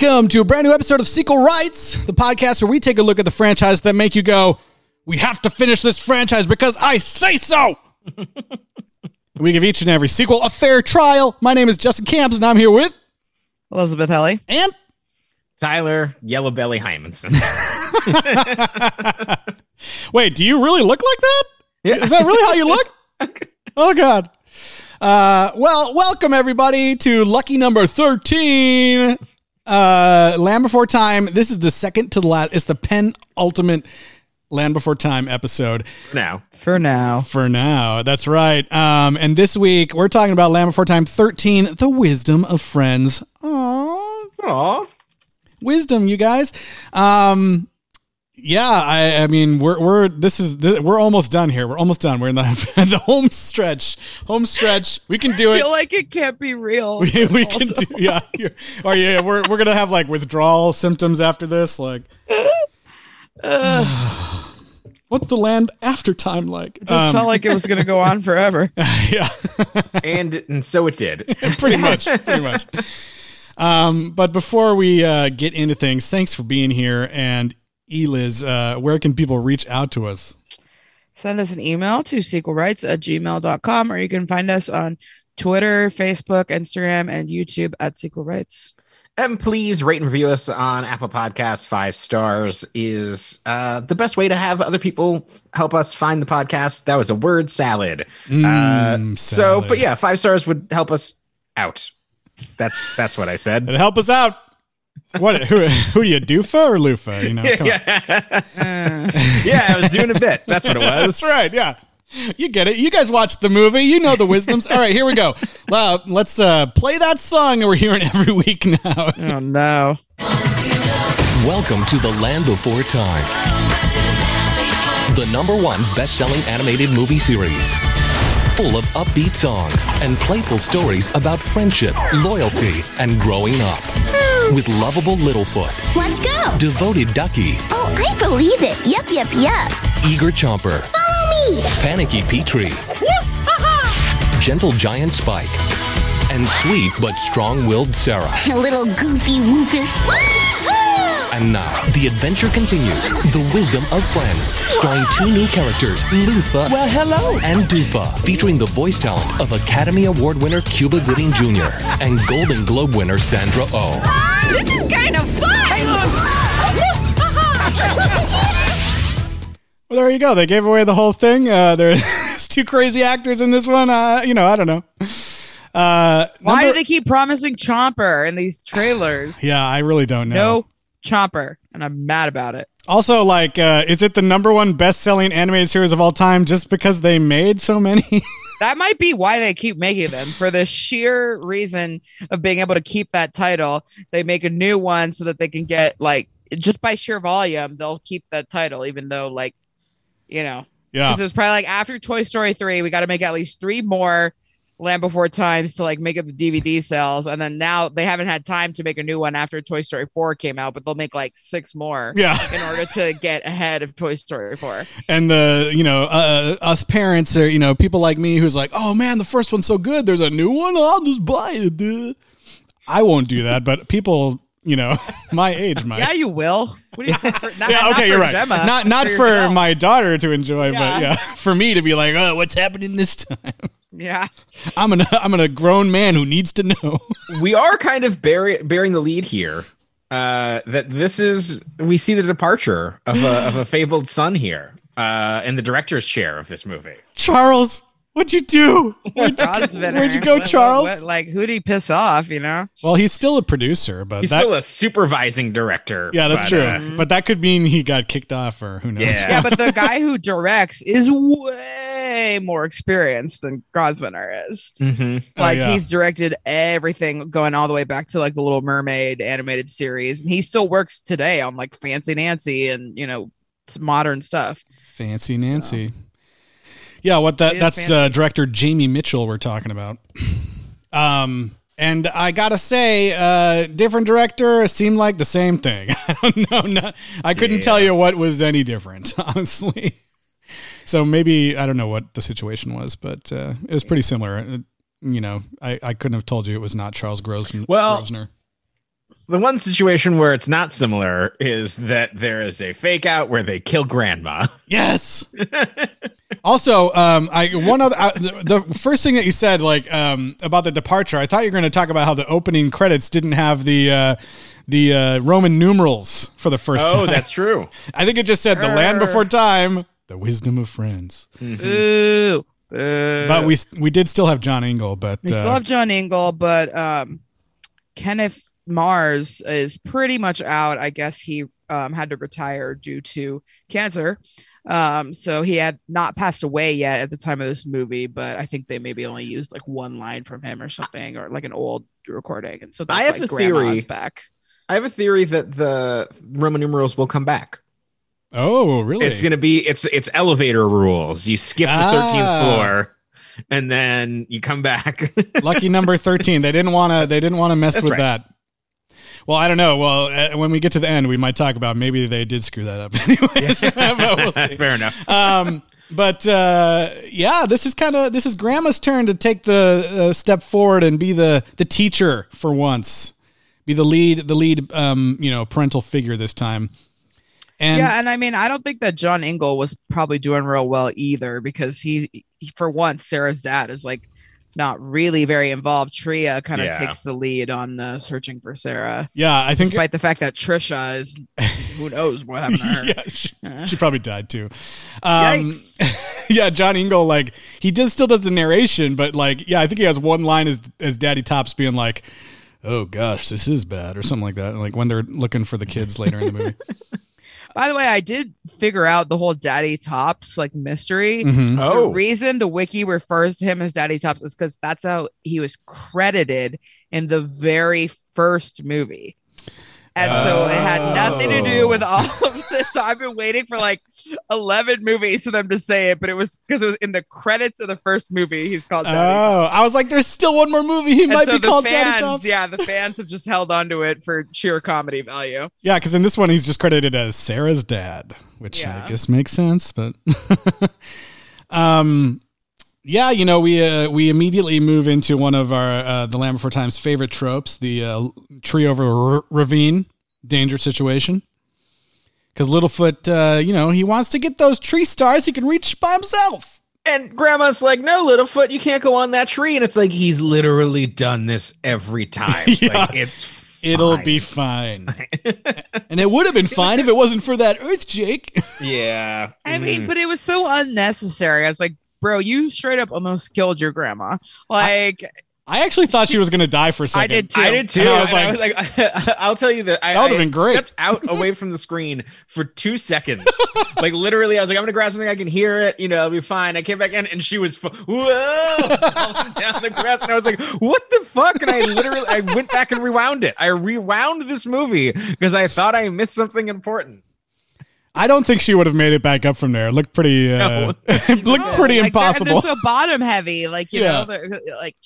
Welcome to a brand new episode of Sequel Rights, the podcast where we take a look at the franchise that make you go, "We have to finish this franchise because I say so." we give each and every sequel a fair trial. My name is Justin Camps, and I'm here with Elizabeth Helly. and Tyler Yellow Belly Hymanson. wait, do you really look like that? Yeah. Is that really how you look? oh God. Uh, well, welcome everybody to lucky number thirteen. Uh, Land Before Time. This is the second to the last. It's the penultimate Land Before Time episode For now, For now. for now. That's right. Um, and this week we're talking about Land Before Time thirteen, the wisdom of friends. Aww Aw. wisdom, you guys. Um, yeah, I, I mean, we're we're this is we're almost done here. We're almost done. We're in the the home stretch. Home stretch. We can do it. I it. feel like it can't be real. we, we can do yeah. You're- Or yeah, we're we're gonna have like withdrawal symptoms after this. Like, what's the land after time like? It just felt like it was going to go on forever. yeah. and and so it did. pretty much pretty much um but before we uh get into things thanks for being here and eliz uh where can people reach out to us Send us an email to sequelrights at gmail.com or you can find us on Twitter, Facebook, Instagram, and YouTube at Sequel Rights. And please rate and review us on Apple Podcasts. Five stars is uh, the best way to have other people help us find the podcast. That was a word salad. Mm, uh, so, but yeah, five stars would help us out. That's that's what I said. and help us out what who, who are you doofah or loofah you know come on. Uh, yeah, I was doing a bit. That's what it was. that's right yeah you get it you guys watched the movie you know the wisdoms all right here we go uh, let's uh play that song that we're hearing every week now oh, no. Welcome to the Land Before Time, the number one best selling animated movie series. Full of upbeat songs and playful stories about friendship, loyalty, and growing up. With lovable Littlefoot, Let's go. devoted Ducky, Oh, I believe it. Yep, yep, yep. eager Chomper, Follow me. panicky Petrie, gentle giant Spike, and sweet but strong willed Cera. A little goofy woofus. Woohoo! And now, the adventure continues. The Wisdom of Friends, starring two new characters, Loofah Well, hello. and Doofah, featuring the voice talent of Academy Award winner Cuba Gooding Jr. and Golden Globe winner Sandra Oh. This is kind of fun. Well, there you go. They gave away the whole thing. Uh, there's two crazy actors in this one. Uh, you know, I don't know. Uh, Why number- do they keep promising Chomper in these trailers? Yeah, I really don't know. No Chomper. And I'm mad about it. Also, like, uh, is it the number one best-selling animated series of all time just because they made so many? That might be why they keep making them for the sheer reason of being able to keep that title. They make a new one so that they can get like just by sheer volume, they'll keep that title, even though like you know, yeah. because it was probably like after Toy Story three, we got to make at least three more Land Before Times to like make up the DVD sales, and then now they haven't had time to make a new one after Toy Story four came out, but they'll make like six more. Yeah. In order to get ahead of Toy Story 4. And the, you know, uh, us parents are, you know, people like me who's like, oh man, the first one's so good. There's a new one. I'll just buy it. dude." I won't do that, but people, you know, my age might. Yeah, you will. What do you for, not, yeah, not okay, for you're right. Gemma, not not for, yourself. my daughter to enjoy, but Yeah. yeah, for me to be like, oh, what's happening this time? Yeah. I'm an I'm an, a grown man who needs to know. we are kind of bear- bearing the lead here. Uh, that this is we see the departure of a of a fabled son here, uh, in the director's chair of this movie. Charles, what'd you do? Where'd you, where'd you go, What- what- Charles? what- like, who'd he piss off, you know? well, he's still a producer, but He's that, still a supervising director. yeah, that's but, true. uh, But that could mean he got kicked off, or who knows? Yeah. Yeah, but the guy who directs is way more experienced than Grosvenor is. mhm. Oh, Like, yeah. he's directed everything going all the way back to like the Little Mermaid animated series. And he still works today on like Fancy Nancy and, you know, modern stuff. Fancy Nancy. Yeah, what that that's uh, director Jamie Mitchell we're talking about. Um and I gotta say, uh, different director seemed like the same thing. I don't know. Not, I couldn't tell you what was any different, honestly. So maybe I don't know what the situation was, but uh, it was pretty similar. Uh, you know, I, I couldn't have told you it was not Charles Grosven- Well- Grosvenor. The one situation where it's not similar is that there is a fake out where they kill grandma. Yes. also, um, I one other uh, the, the first thing that you said, like um, about the departure, I thought you were going to talk about how the opening credits didn't have the uh, the uh, Roman numerals for the first time. Oh, that's true. I think it just said the land before time, the wisdom of friends. Ooh. Boo. But we we did still have John Ingle, but We still uh, have John Ingle, but um, Kenneth Mars is pretty much out. I guess he um, had to retire due to cancer. Um, so he had not passed away yet at the time of this movie, but I think they maybe only used like one line from him or something, or like an old recording. And so that's I have why a theory. back. I have a theory that the Roman numerals will come back. oh really? It's gonna be it's it's elevator rules. You skip the thirteenth Ah. floor, and then you come back. Lucky number thirteen. They didn't want to. They didn't want to mess That's with right. that. Well, I don't know. Well, uh, when we get to the end, we might talk about maybe they did screw that up. Anyways, but we'll see. Fair enough. um, but uh, yeah, this is kind of this is Grandma's turn to take the uh, step forward and be the the teacher for once, be the lead the lead um, you know parental figure this time. And yeah, and I mean, I don't think that John Ingle was probably doing real well either because he, he for once, Cera's dad is like not really very involved. Tria kind of Yeah. takes the lead on the searching for Cera, yeah, I think despite the fact that Tricia is who knows what happened to her. yeah, she, she probably died too. Um, yeah, John Ingle, like he does still does the narration, but like, yeah, I think he has one line as as Daddy Tops being like, "Oh gosh, this is bad" or something like that. Like when they're looking for the kids later in the movie. By the way, I did figure out the whole Daddy Tops like mystery. Mhm. The Oh, reason the wiki refers to him as Daddy Tops is because that's how he was credited in the very first movie. And so it had nothing to do with all of this. So I've been waiting for like 11 movies for them to say it, but it was because it was in the credits of the first movie. He's called Daddy Oh, I was like, there's still one more movie. He And might so be called fans, Daddy Tops. yeah, the fans have just held on to it for sheer comedy value. Yeah, because in this one he's just credited as Cera's dad, which Yeah. I guess makes sense. But um, yeah, you know, we uh, we immediately move into one of our uh, the Land Before Time's favorite tropes: the uh, tree over a r- ravine danger situation. Because Littlefoot, uh, you know, he wants to get those tree stars he can reach by himself. and Grandma's like, "No, Littlefoot, you can't go on that tree." And it's like he's literally done this every time. Yeah. Like it's It'll be fine, and it would have been fine if it wasn't for that Earthshake. yeah. I mean, Mm. but it was so unnecessary. I was like, bro, you straight up almost killed your grandma. Like, I actually thought she was going to die for a second. I did too. I did too. And I I was was like, I'll tell you that I, That would've been great. stepped out away from the screen for two seconds. like literally, I was like, I'm gonna grab something I can hear it. You know, it'll be fine. I came back in and she was fu- whoa falling down the grass, and I was like, what the fuck? And I literally, I went back and rewound it. I rewound this movie because I thought I missed something important. I don't think she would have made it back up from there. It looked pretty, uh, it looked No, pretty like, they're- impossible. They're, so bottom heavy, like you Yeah. know, they're- like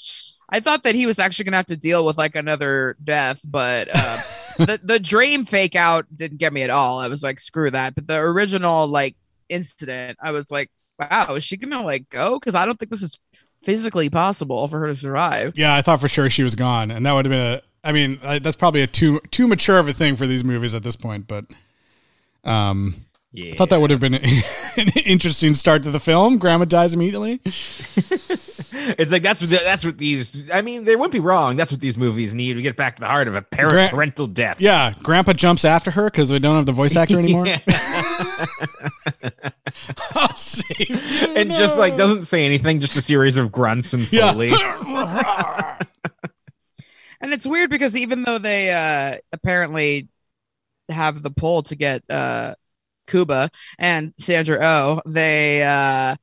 I thought that he was actually gonna have to deal with like another death, but uh, the the dream fake out didn't get me at all. I was like, screw that. But the original like incident, I was like, wow, is she gonna like go? Because I don't think this is physically possible for her to survive. yeah, I thought for sure she was gone, and that would have been a. I mean, I, that's probably a too too mature of a thing for these movies at this point, but um, Yeah, I thought that would have been an interesting start to the film. Grandma dies immediately. it's like that's what the, that's what these. I mean, they wouldn't be wrong. That's what these movies need to get back to the heart of a parent Gra- parental death. Yeah, Grandpa jumps after her because we don't have the voice actor anymore. I'll save you. and just like doesn't say anything, just a series of grunts and Yeah. And it's weird because even though they uh apparently have the pull to get uh Cuba and Sandra Oh, they uh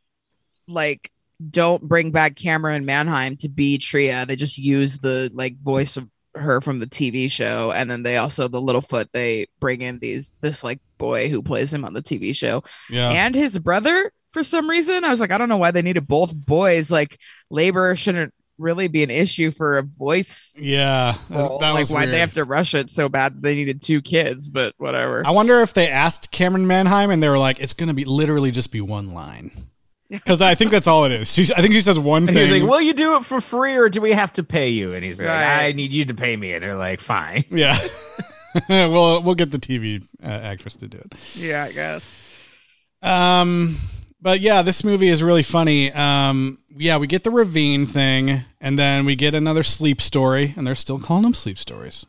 like don't bring back Camryn Manheim to be Tria. They just use the like voice of her from the TV show and then they also the Littlefoot they bring in these this like boy who plays him on the TV show Yeah, and his brother for some reason. I was like, I don't know why they needed both boys. Like labor shouldn't really be an issue for a voice yeah, that, role. that like was why they have to rush it so bad they needed two kids, but whatever. I wonder if they asked Camryn Manheim and they were like, "It's going to be literally just be one line." because I think that's all it is. She's, I think she says one And thing. he's like, "Will you do it for free, or do we have to pay you?" And he's like, Right. "I need you to pay me." And they're like, "Fine." yeah, we'll we'll get the TV uh, actress to do it. Yeah, I guess. Um, but yeah, this movie is really funny. Um, yeah, we get the ravine thing, and then we get another sleep story, and they're still calling them sleep stories.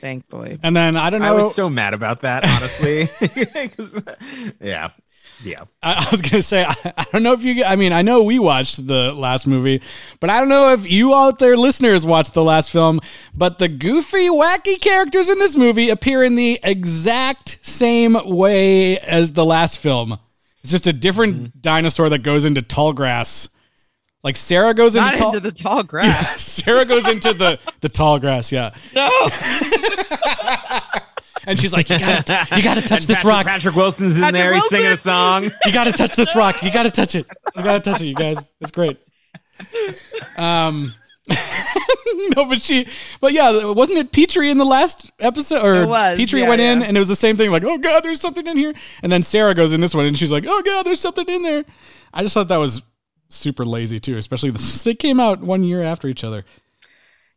Thankfully. And then I don't know. I was so mad about that, honestly. yeah, yeah. I, I was gonna say I, I don't know if you. I mean, I know we watched the last movie, but I don't know if you out there listeners watched the last film. But the goofy, wacky characters in this movie appear in the exact same way as the last film. It's just a different Mm-hmm. dinosaur that goes into tall grass. Like Cera goes into Not tall. into the tall grass. Cera goes into the the tall grass, yeah, no. and she's like, "You gotta, you gotta touch And this Patrick, rock. Patrick Wilson's in Patrick there. He's singing a song. You gotta touch this rock. You gotta touch it. You gotta touch it, you guys. It's great. Um, no, but she, but yeah, wasn't it Petrie in the last episode? Or It was, Petrie yeah, went in and it was the same thing, like, oh god, there's something in here. And then Cera goes in this one and she's like, oh god, there's something in there. I just thought that was super lazy too, especially the, they came out one year after each other.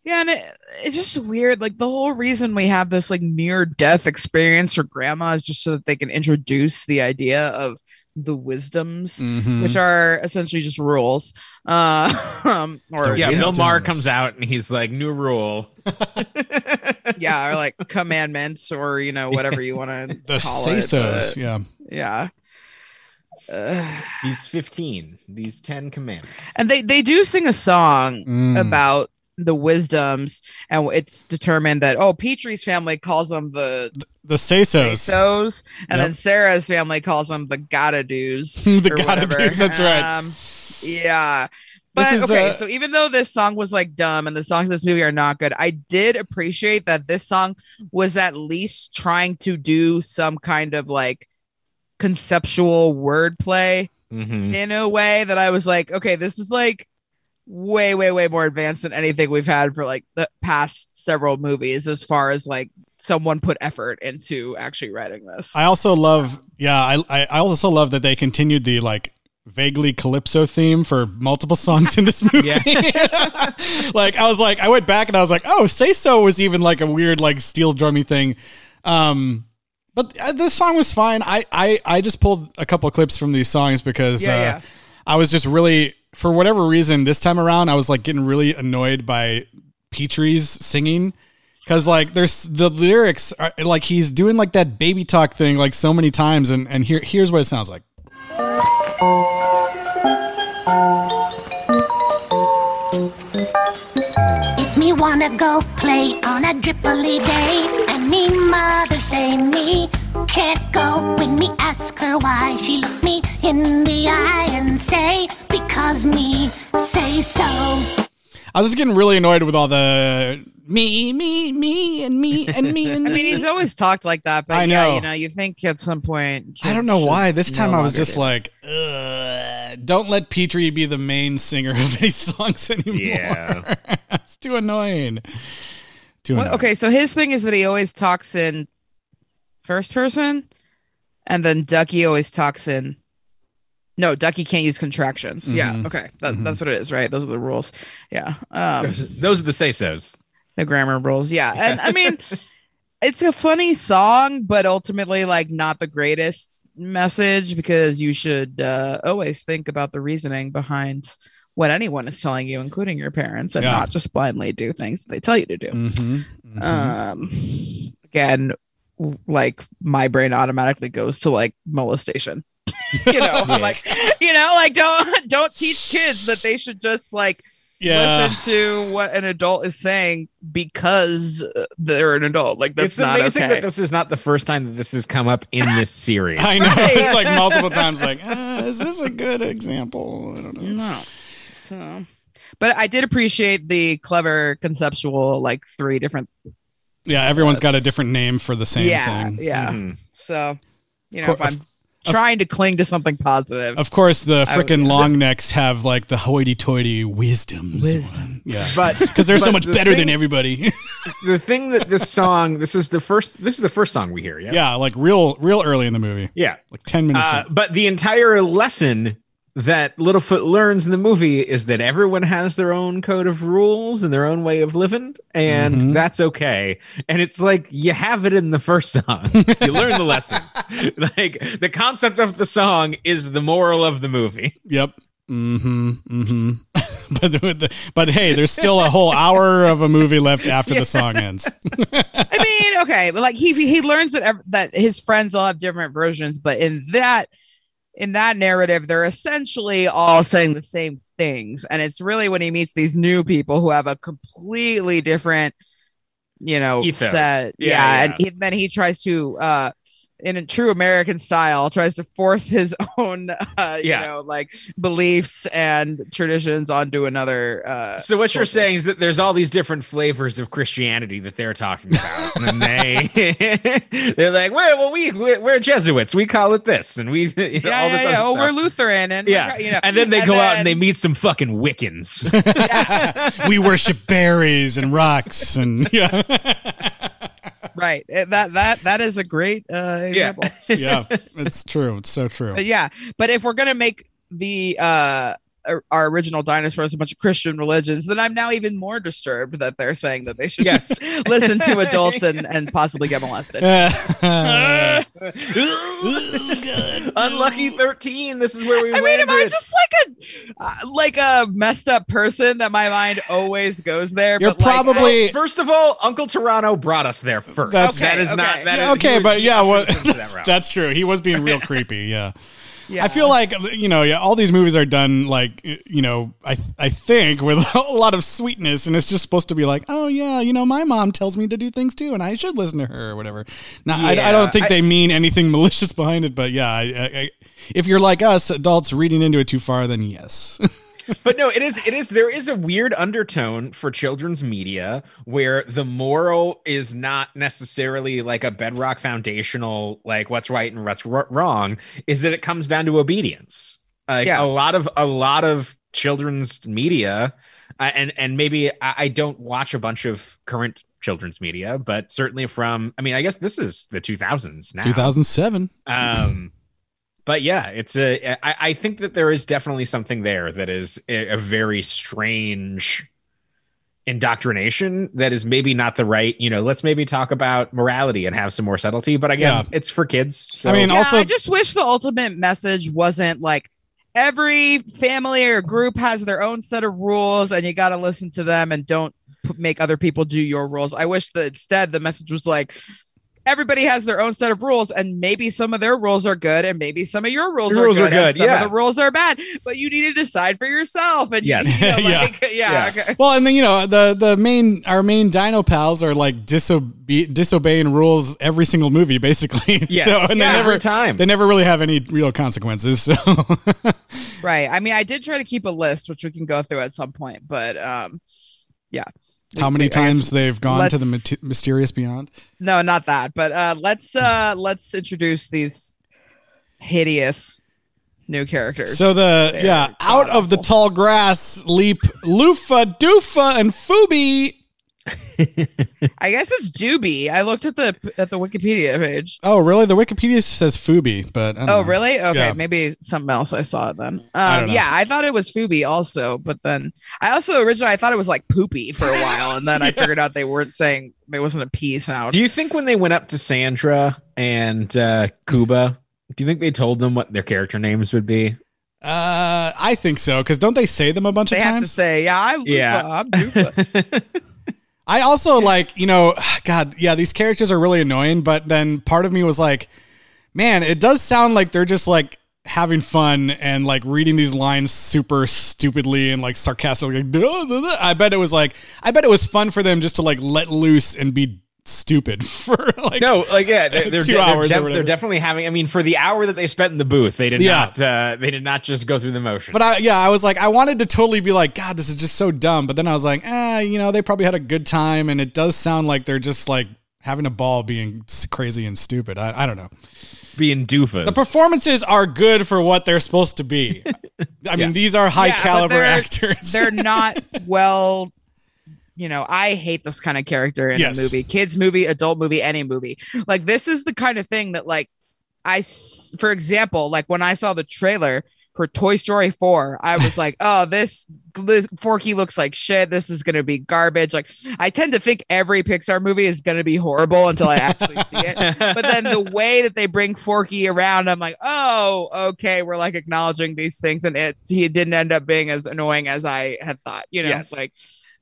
Yeah, and it, it's just weird. Like the whole reason we have this like near death experience for grandma is just so that they can introduce the idea of the wisdoms, Mhm. which are essentially just rules. Uh, um, or Yeah, Bill Wisdoms. Maher comes out and he's like, "New rule." yeah, or like commandments, or you know whatever you want to the say it. so's, yeah. yeah. Uh, He's 15. These 10 commandments. and they they do sing a song Mm. about the wisdoms, and it's determined that oh, Petrie's family calls them the The say so's. Pesos, and Yep. then Cera's family calls them the gotta do's. the gotta whatever. do's, that's right. Um, yeah. But is, okay, uh, so even though this song was like dumb and the songs in this movie are not good, I did appreciate that this song was at least trying to do some kind of like conceptual wordplay Mhm. in a way that I was like, okay, this is like way, way, way more advanced than anything we've had for like the past several movies as far as like someone put effort into actually writing this. I also love, yeah, I, I I also love that they continued the like vaguely calypso theme for multiple songs in this movie. like I was like, I went back and I was like, oh, say so was even like a weird like steel drummy thing. Um, but uh, this song was fine. I I I just pulled a couple clips from these songs because Yeah, uh, yeah. I was just really for whatever reason this time around I was like getting really annoyed by Petrie's singing because like there's the lyrics are like he's doing like that baby talk thing like so many times and and here here's what it sounds like. If me wanna go play on a dripply day, and me mother say me can't go. with me ask her why, she look me in the eye and say, because me say so. I was just getting really annoyed with all the me me me and me and me and I mean, he's always talked like that, but I yeah, know. you know, you think at some point. I don't know why. should This no time I was just do like, Ugh, don't let Petrie be the main singer of any songs anymore. Yeah. it's too annoying. Too Well, okay, so his thing is that he always talks in first person, and then Ducky always talks in. No, Ducky can't use contractions. Yeah, Mhm. okay, that, Mhm. that's what it is, right? Those are the rules. Yeah, um, Those, those are the say so's. the grammar rules. Yeah, and I mean, it's a funny song, but ultimately, like, not the greatest message because you should uh, always think about the reasoning behind what anyone is telling you, including your parents, and Yeah. not just blindly do things they tell you to do. Mhm, mhm. um again like my brain automatically goes to like molestation you know I'm like you know like don't don't teach kids that they should just like yeah. listen to what an adult is saying because uh, they're an adult like that's it's not amazing okay that this is not the first time that this has come up in this series. I know. Right. It's like multiple times. Like, uh, is this a good example? I don't know. no so but i did appreciate the clever conceptual like three different Yeah, everyone's got a different name for the same yeah thing. yeah Mhm. so you know Of if i'm trying to cling to something positive Of course, the I freaking long necks have like the hoity-toity wisdoms. Wisdom. Yeah. But Because they're so much the better thing- than everybody. the thing that this song, this is the first, this is the first song we hear. Yes? yeah, like real, real early in the movie, yeah. like ten minutes. Uh, but the entire lesson that Littlefoot learns in the movie is that everyone has their own code of rules and their own way of living, and Mhm. that's okay. And it's like you have it in the first song. you learn the lesson. like the concept of the song is the moral of the movie. Yep. Mm-hmm. Mm-hmm. but the, but hey, there's still a whole hour of a movie left after the song ends. I mean, okay, but like he he learns that ev- that his friends all have different versions, but in that in that narrative, they're essentially all saying the same things, and it's really when he meets these new people who have a completely different, you know, Ethos. set, Yeah, yeah, yeah. and he, then he tries to. uh in a true American style, tries to force his own, uh, you Yeah. know, like beliefs and traditions onto another. Uh, So what you're culture. saying is that there's all these different flavors of Christianity that they're talking about, and they they're like, well, well, we we're Jesuits, we call it this, and we you know, yeah, all yeah, this yeah. other Oh, stuff. we're Lutheran, and yeah, you know, and then they go out and they meet some fucking Wiccans. we worship berries and rocks and yeah. Right Eh, that that that is a great uh example yeah, it's true. It's so true. But yeah but if we're gonna make the uh our- our original dinosaurs a bunch of christian religions then i'm now even more disturbed that they're saying that they should Yes. listen to adults and and possibly get molested Unlucky thirteen. This is where we. I mean, am I just like a uh, like a messed up person that my mind always goes there? You're but, like, I- probably First of all, Uncle Toronto brought us there first. That's- that is Okay, not okay. that is okay, he was- but yeah, ushered what, that that's, that's true. He was being real creepy. Yeah. Yeah. I feel like you know, yeah, all these movies are done like you know, I I think with a lot of sweetness, and it's just supposed to be like, oh yeah, you know, my mom tells me to do things too, and I should listen to her or whatever. Now, I, I don't think I- they mean anything malicious behind it, but yeah, I, if you're like us, adults reading into it too far, then yes. but no it is it is there is a weird undertone for children's media where the moral is not necessarily like a bedrock foundational like what's right and what's r- wrong is that it comes down to obedience like Yeah. a lot of a lot of children's media uh, and and maybe I, I don't watch a bunch of current children's media but certainly from i mean i guess this is the 2000s now 2007. um but yeah it's a I, I think that there is definitely something there that is a, a very strange indoctrination that is maybe not the right you know let's maybe talk about morality and have some more subtlety but again Yeah. it's for kids so- I mean, Yeah, also- I just wish the ultimate message wasn't like every family or group has their own set of rules and you got to listen to them and don't p- make other people do your rules. I wish that instead the message was like everybody has their own set of rules and maybe some of their rules are good and maybe some of your rules, Your are, rules good are good, and some yeah. of the rules are bad, but you need to decide for yourself and Yes. you know, Yeah. like, yeah, Yeah. okay. Well, and then you know the the main our main Dino pals are like disobe- disobeying rules every single movie, basically. Yes. So and Yeah, they never every time. they never really have any real consequences. So Right. I mean, I did try to keep a list which we can go through at some point, but um yeah. How many guess- times they've gone to the let's- mysterious beyond? No, not that. But uh let's uh let's introduce these hideous new characters. So the They're yeah, out of the tall grass leap Loofah, Doofah, and Fubi. I guess it's Doobie. I looked at the at the Wikipedia page. Oh, really? The Wikipedia says Fubi, but I don't Oh, know. really? Okay, Yeah. maybe something else I saw it then. Um, don't yeah, I thought it was Fubi also, but then I also originally I thought it was like poopy for a while, and then I figured out they weren't saying there wasn't a P sound. do you think when they went up to sandra and uh cuba do you think they told them what their character names would be Uh, I think so because don't they say them a bunch they of have to times? say, yeah, I'm Loofah, Yeah. I'm Doofah. I also like, you know, God, yeah, these characters are really annoying, but then part of me was like, man, it does sound like they're just like having fun and like reading these lines super stupidly and like sarcastically. Like, "Duh, duh, duh." I bet it was like, I bet it was fun for them just to like let loose and be stupid for like no like yeah they're, they're, Two they're, hours or def- whatever. they're definitely having i mean for the hour that they spent in the booth they did Yeah. not uh they did not just go through the motions But I, yeah, I was like, I wanted to totally be like, God, this is just so dumb. But then I was like, eh, you know, they probably had a good time, and it does sound like they're just like having a ball being crazy and stupid. I, I don't know. being doofus The performances are good for what they're supposed to be. I mean, these are high Yeah, caliber they're- actors. they're not well you know i hate this kind of character in Yes. a movie kids movie adult movie any movie like this is the kind of thing that like I for example like when i saw the trailer for Toy Story 4, I was like, oh, this, this Forky looks like shit. This is going to be garbage. Like, I tend to think every Pixar movie is going to be horrible until I actually see it. But then the way that they bring Forky around, I'm like, oh, okay, we're like acknowledging these things. And it, he didn't end up being as annoying as I had thought, you know, Yes. like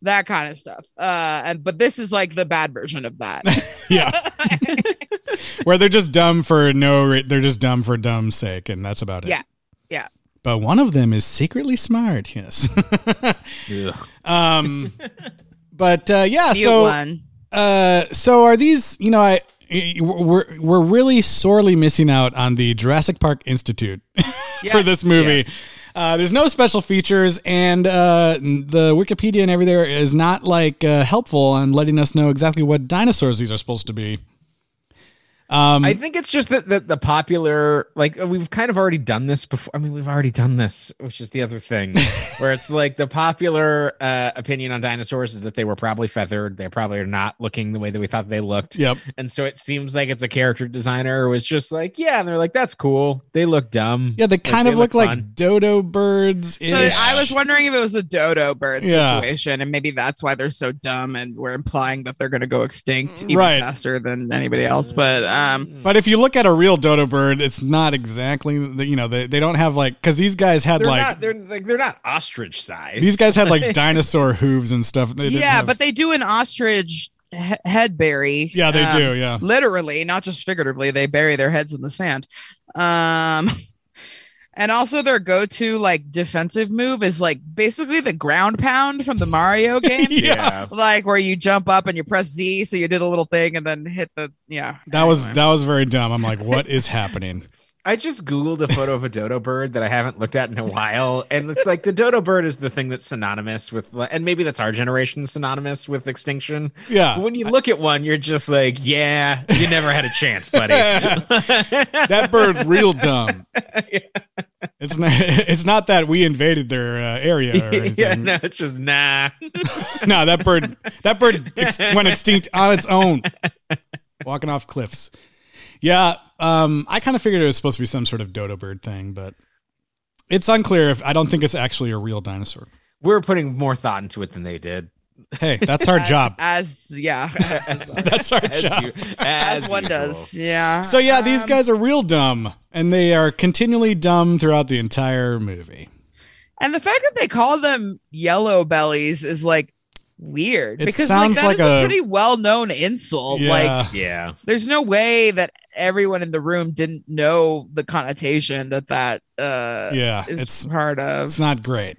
that kind of stuff. Uh, and, but this is like the bad version of that. Yeah. Where they're just dumb for no, re- they're just dumb for dumb's sake, and that's about it. Yeah. Yeah. But one of them is secretly smart. Yes. Ugh. um, but uh, yeah. Mute So, one. uh, so are these? You know, I we're we're really sorely missing out on the Jurassic Park Institute for this movie. Yes. Uh, there's no special features, and uh, the Wikipedia and everything is not like uh, helpful on letting us know exactly what dinosaurs these are supposed to be. Um, I think it's just that the, the popular, like uh, we've kind of already done this before. I mean, we've already done this, which is the other thing, where it's like the popular uh, opinion on dinosaurs is that they were probably feathered. They probably are not looking the way that we thought they looked. yep. And so it seems like it's a character designer who was just like, yeah, and they're like, that's cool. They look dumb. Yeah, they kind of look, like fun. dodo birds. So I was wondering if it was a dodo bird Yeah. situation, and maybe that's why they're so dumb, and we're implying that they're going to go extinct even Right. faster than anybody else. But um, But if you look at a real dodo bird, it's not exactly the, you know they, they don't have like because these guys had They're like not. They're like they're not ostrich size. these guys had like dinosaur hooves and stuff. They yeah, have- but they do an ostrich head bury. yeah, they um, do. Yeah, literally, not just figuratively. They bury their heads in the sand. Um, and also their go-to like defensive move is like basically the ground pound from the Mario game. Yeah. Like where you jump up and you press Z, so you do the little thing and then hit the yeah. that was Anyway. that was very dumb. I'm like, what is happening? I just googled a photo of a dodo bird that I haven't looked at in a while, and it's like the dodo bird is the thing that's synonymous with, and maybe that's our generation synonymous with extinction. Yeah, But when you look at one, you're just like, yeah, you never had a chance, buddy. that bird's real dumb. It's not. It's not that we invaded their uh, area. Or anything. yeah, no, it's just nah. no, that bird. That bird ex- went extinct on its own, walking off cliffs. Yeah, um, I kind of figured it was supposed to be some sort of dodo bird thing, but it's unclear. If I don't think it's actually a real dinosaur. We're putting more thought into it than they did. Hey, that's our job. As yeah, as, That's our As, job. you, as as one usual. does. Yeah. So yeah, these Um, guys are real dumb, and they are continually dumb throughout the entire movie. And the fact that they call them yellow bellies is like weird It because sounds like that like is a, a- pretty well known insult. Like Yeah, Yeah. there's no way that everyone in the room didn't know the connotation that that uh yeah, is it's part of. it's not great.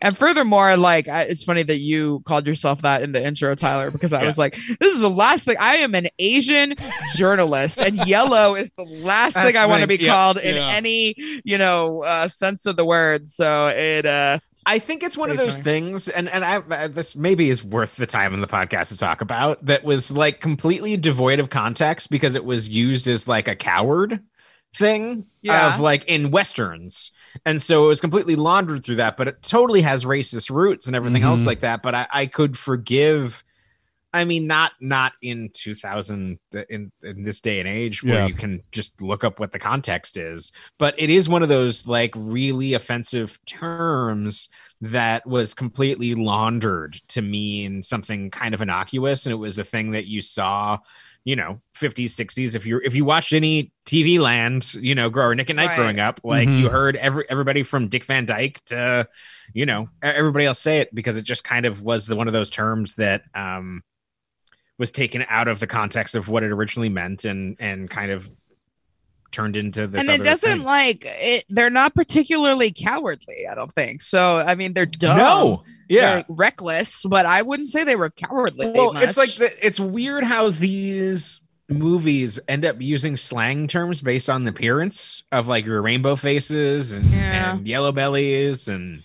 And furthermore, like I, it's funny that you called yourself that in the intro, Tyler, because I Yeah. was like, this is the last thing. I am an Asian journalist, and yellow is the last That's thing I want to be yeah, called in yeah. any you know uh, sense of the word. So it uh I think it's one of those funny. things, and and I uh, this maybe is worth the time in the podcast to talk about. That was like completely devoid of context because it was used as like a coward thing Yeah. of like in westerns, and so it was completely laundered through that. But it totally has racist roots and everything else Mhm. like that. But I, I could forgive. I mean, not not in 2000 in in this day and age where Yeah. you can just look up what the context is, but it is one of those like really offensive terms that was completely laundered to mean something kind of innocuous, and it was a thing that you saw. You know, 50s, 60s. If you if you watched any TV land, you know, grow or Nick at Night Right. growing up, like Mhm. you heard every everybody from Dick Van Dyke to, you know, everybody else say it because it just kind of was the one of those terms that um was taken out of the context of what it originally meant and and kind of turned into this. and it doesn't thing. like it. They're not particularly cowardly. I don't think so. I mean, they're dumb. no, yeah. They're reckless, but I wouldn't say they were cowardly. Well, it's like the, it's weird how these movies end up using slang terms based on the appearance of like your rainbow faces and, Yeah. and yellow bellies and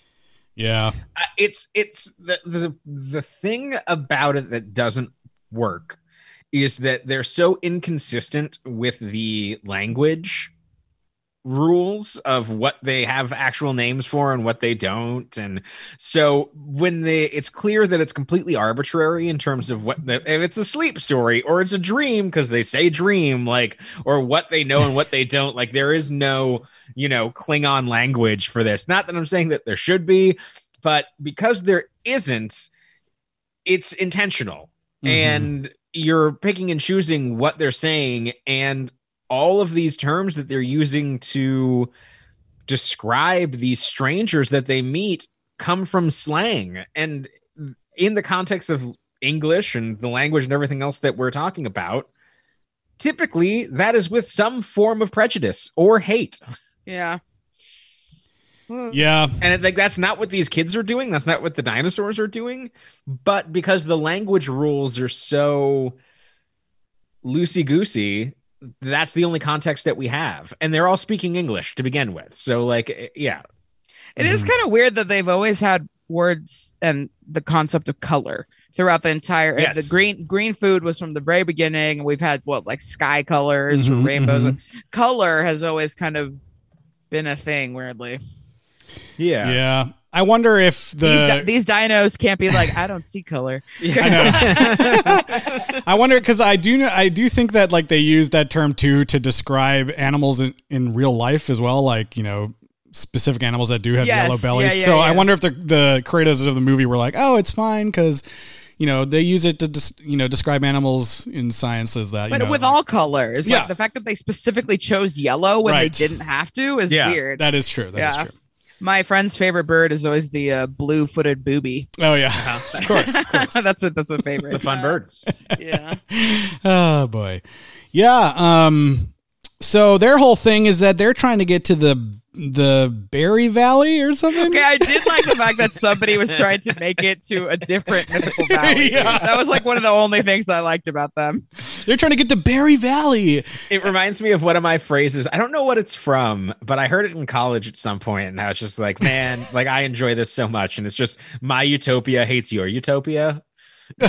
Yeah, uh, it's it's the, the the thing about it that doesn't work is that they're so inconsistent with the language rules of what they have actual names for and what they don't. And so when they it's clear that it's completely arbitrary in terms of what the, if it's a sleep story or it's a dream because they say dream like or what they know and what they don't like there is no you know klingon language for this. Not that i'm saying that there should be but because there isn't it's intentional. Mhm. and you're picking and choosing what they're saying and all of these terms that they're using to describe these strangers that they meet come from slang. And in the context of english and the language and everything else that we're talking about typically that is with some form of prejudice or hate. Yeah. Hmm. Yeah. and it, like that's not what these kids are doing. That's not what the dinosaurs are doing. But because the language rules are so loosey goosey that's the only context that we have and they're all speaking english to begin with so like eh, yeah It is Mhm. kind of weird that they've always had words and the concept of color throughout the entire Yes. the green green food was from the very beginning we've had what like sky colors or Mhm, rainbows mhm. color has always kind of been a thing weirdly yeah Yeah. I wonder if these, the di- these dinos can't be like i don't see color I I wonder because I do I do think that like they use that term too to describe animals in, in real life as well, like you know specific animals that do have Yes, yellow bellies. yeah, yeah, so I wonder if the the creators of the movie were like, oh, it's fine because you know they use it to des- you know describe animals in science as that. You but know, with all colors Yeah. like the fact that they specifically chose yellow when Right. they didn't have to is Yeah, weird that is true. That is Yeah. true. My friend's favorite bird is always the uh, blue-footed booby. Oh yeah, of course, of course. that's a that's a favorite. The fun bird. Yeah oh boy. Yeah um so their whole thing is that they're trying to get to the the berry valley or something Okay, I did like the fact that somebody was trying to make it to a different mythical valley. Yeah. That was like one of the only things I liked about them. they're trying to get to berry valley it reminds me of one of my phrases i don't know what it's from but i heard it in college at some point and i was just like man like i enjoy this so much and it's just my utopia hates your utopia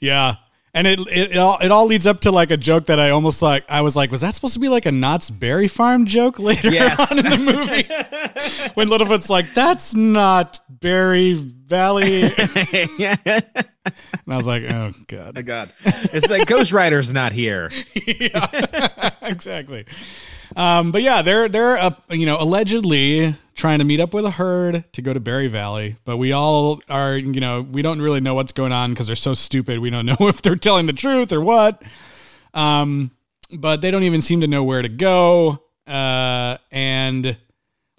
yeah and it, it it all it all leads up to like a joke that I almost like I was like was that supposed to be like a Knott's Berry Farm joke later Yes. on in the movie? When Littlefoot's like that's not Berry Valley. And I was like oh god. Oh god. It's like ghost rider's not here. Yeah, exactly. Um, but yeah, they're they're uh, you know allegedly trying to meet up with a herd to go to Berry Valley, but we all are you know we don't really know what's going on because they're so stupid. We don't know if they're telling the truth or what. Um, but they don't even seem to know where to go. Uh, and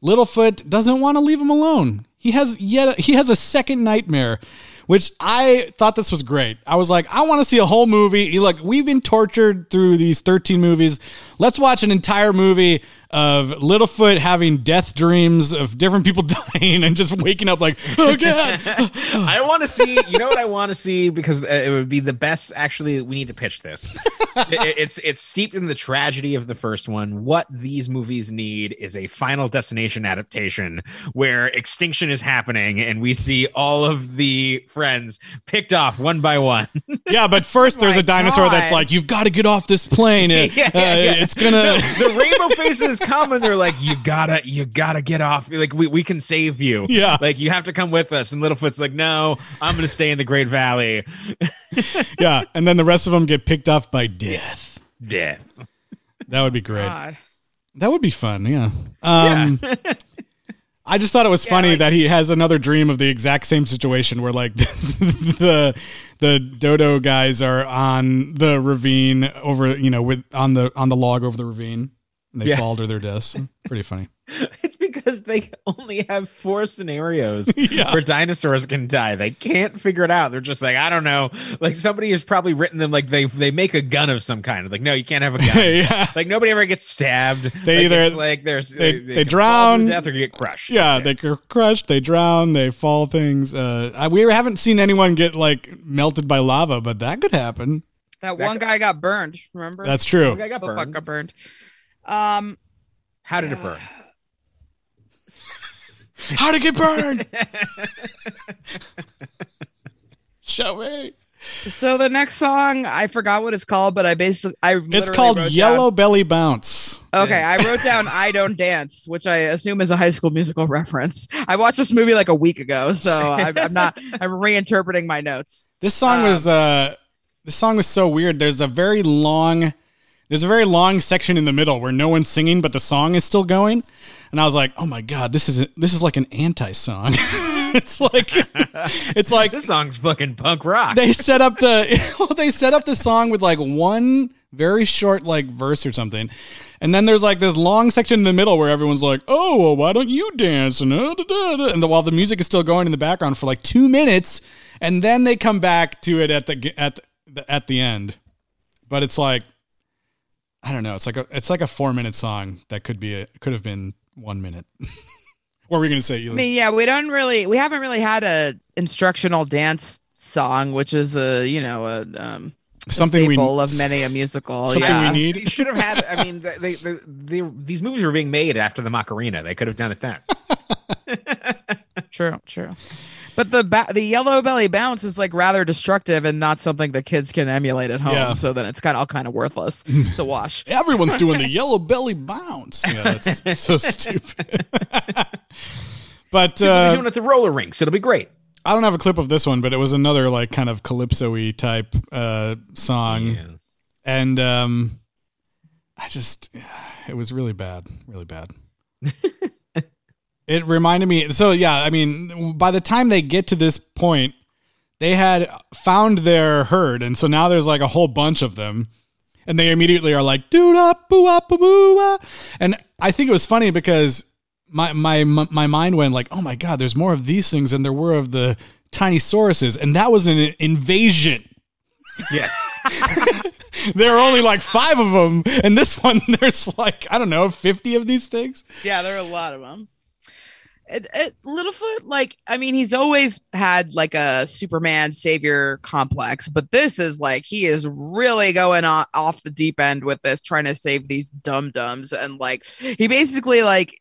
Littlefoot doesn't want to leave him alone. He has yet he has a second nightmare, which I thought this was great. I was like, I want to see a whole movie. Look, we've been tortured through these 13 movies. Let's watch an entire movie of Littlefoot having death dreams of different people dying and just waking up like, oh god. I want to see. You know what I want to see because uh, it would be the best. Actually, we need to pitch this. It- it- it's it's steeped in the tragedy of the first one. What these movies need is a Final Destination adaptation where extinction is happening and we see all of the friends picked off one by one. Yeah, but first there's a dinosaur that's like, you've got to get off this plane. Yeah, yeah, uh, yeah. It's gonna. the rainbow faces come and they're like, "You gotta, you gotta get off. Like we, we can save you. Yeah. like you have to come with us." And Littlefoot's like, "No, I'm gonna stay in the Great Valley." yeah, and then the rest of them get picked off by death. Death. That would be great. God. That would be fun. Yeah. Um, I just thought it was funny like- that he has another dream of the exact same situation where like the the dodo guys are on the ravine over you know with on the on the log over the ravine and they Yeah. fall to their deaths. Pretty funny. It's because they only have four scenarios Yeah. where dinosaurs can die. They can't figure it out. They're just like, I don't know. Like somebody has probably written them like they they make a gun of some kind. Like, no, you can't have a gun. yeah. Like nobody ever gets stabbed. They Like, either- it's like there's they- they, they can fall to drown. death or get crushed. Yeah, they get crushed, they drown, they fall things. Uh, I- we haven't seen anyone get like melted by lava, but that could happen. That That one guy- guy got burned. Remember? That's true. Okay, I got Oh, burned. got burned. Um, How did it burn? How to get burned? Show me. So the next song, I forgot what it's called, but I basically I It's called Yellow Belly Bounce. Okay, I wrote down "I Don't Dance," which I assume is a High School Musical reference. I watched this movie like a week ago, so I'm, I'm not. I'm reinterpreting my notes. This song Um, was uh this song was so weird. There's a very long there's a very long section in the middle where no one's singing but the song is still going. And I was like, "Oh my god, this is this is like an anti-song." it's like it's like This song's fucking punk rock. they set up the well, they set up the song with like one very short like verse or something. And then there's like this long section in the middle where everyone's like, "Oh, well, why don't you dance?" And, uh, da, da, da. and the, while the music is still going in the background for like two minutes, and then they come back to it at the at the, at the end. But it's like, I don't know. It's like a it's like a four minute song that could be a, could have been one minute. what were we gonna say? I mean, yeah, we don't really, we haven't really had a instructional dance song, which is a you know a um something we staple of many a musical. something yeah. we They need. should have had. I mean, they, they, they, these movies were being made after the Macarena. They could have done it then. True, true. But the ba- the yellow belly bounce is like rather destructive and not something the kids can emulate at home. Yeah. So then it's kind of all kind of worthless. It's a wash. Everyone's doing the yellow belly bounce. Yeah, that's so stupid. but We're uh, doing it at the roller rinks. It'll be great. I don't have a clip of this one, but it was another like kind of calypso-y type uh, song, Yeah. and um, I just it was really bad, really bad. It reminded me. So yeah, I mean, by the time they get to this point, they had found their herd, and so now there's like a whole bunch of them, and they immediately are like doo da boo ah boo boo and I think it was funny because my my my mind went like, oh my god, there's more of these things than there were of the tiny sauruses, and that was an invasion. Yes. There are only like five of them, and this one there's like I don't know, fifty of these things. Yeah, there are a lot of them. It, it, Littlefoot, like, I mean, he's always had like a Superman savior complex, but this is like he is really going on, off the deep end with this, trying to save these dum dums, and like he basically like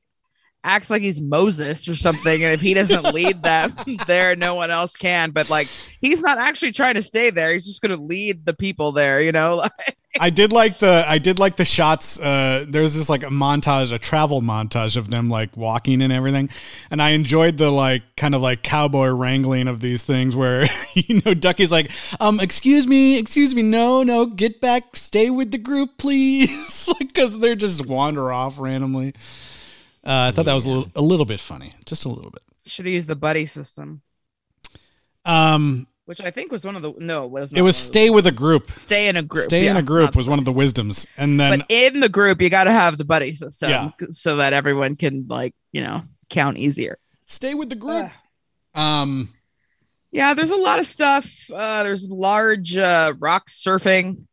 acts like he's Moses or something, and if he doesn't lead them there, no one else can. But like, he's not actually trying to stay there; he's just going to lead the people there, you know. Like, I did like the I did like the shots. Uh, there's this like a montage, a travel montage of them like walking and everything, and I enjoyed the like kind of like cowboy wrangling of these things where you know Ducky's like, um, excuse me, excuse me, no, no, get back, stay with the group, please, because they're just wander off randomly. Uh, I thought that was a little, a little bit funny, just a little bit. should have used the buddy system, Um, which I think was one of the no, it was it was one of the- stay with a group. Stay in a group, Stay in a group was one of the wisdoms, and then but in the group you got to have the buddy system Yeah. so that everyone can like you know count easier stay with the group. Um, yeah there's a lot of stuff uh there's large uh rock surfing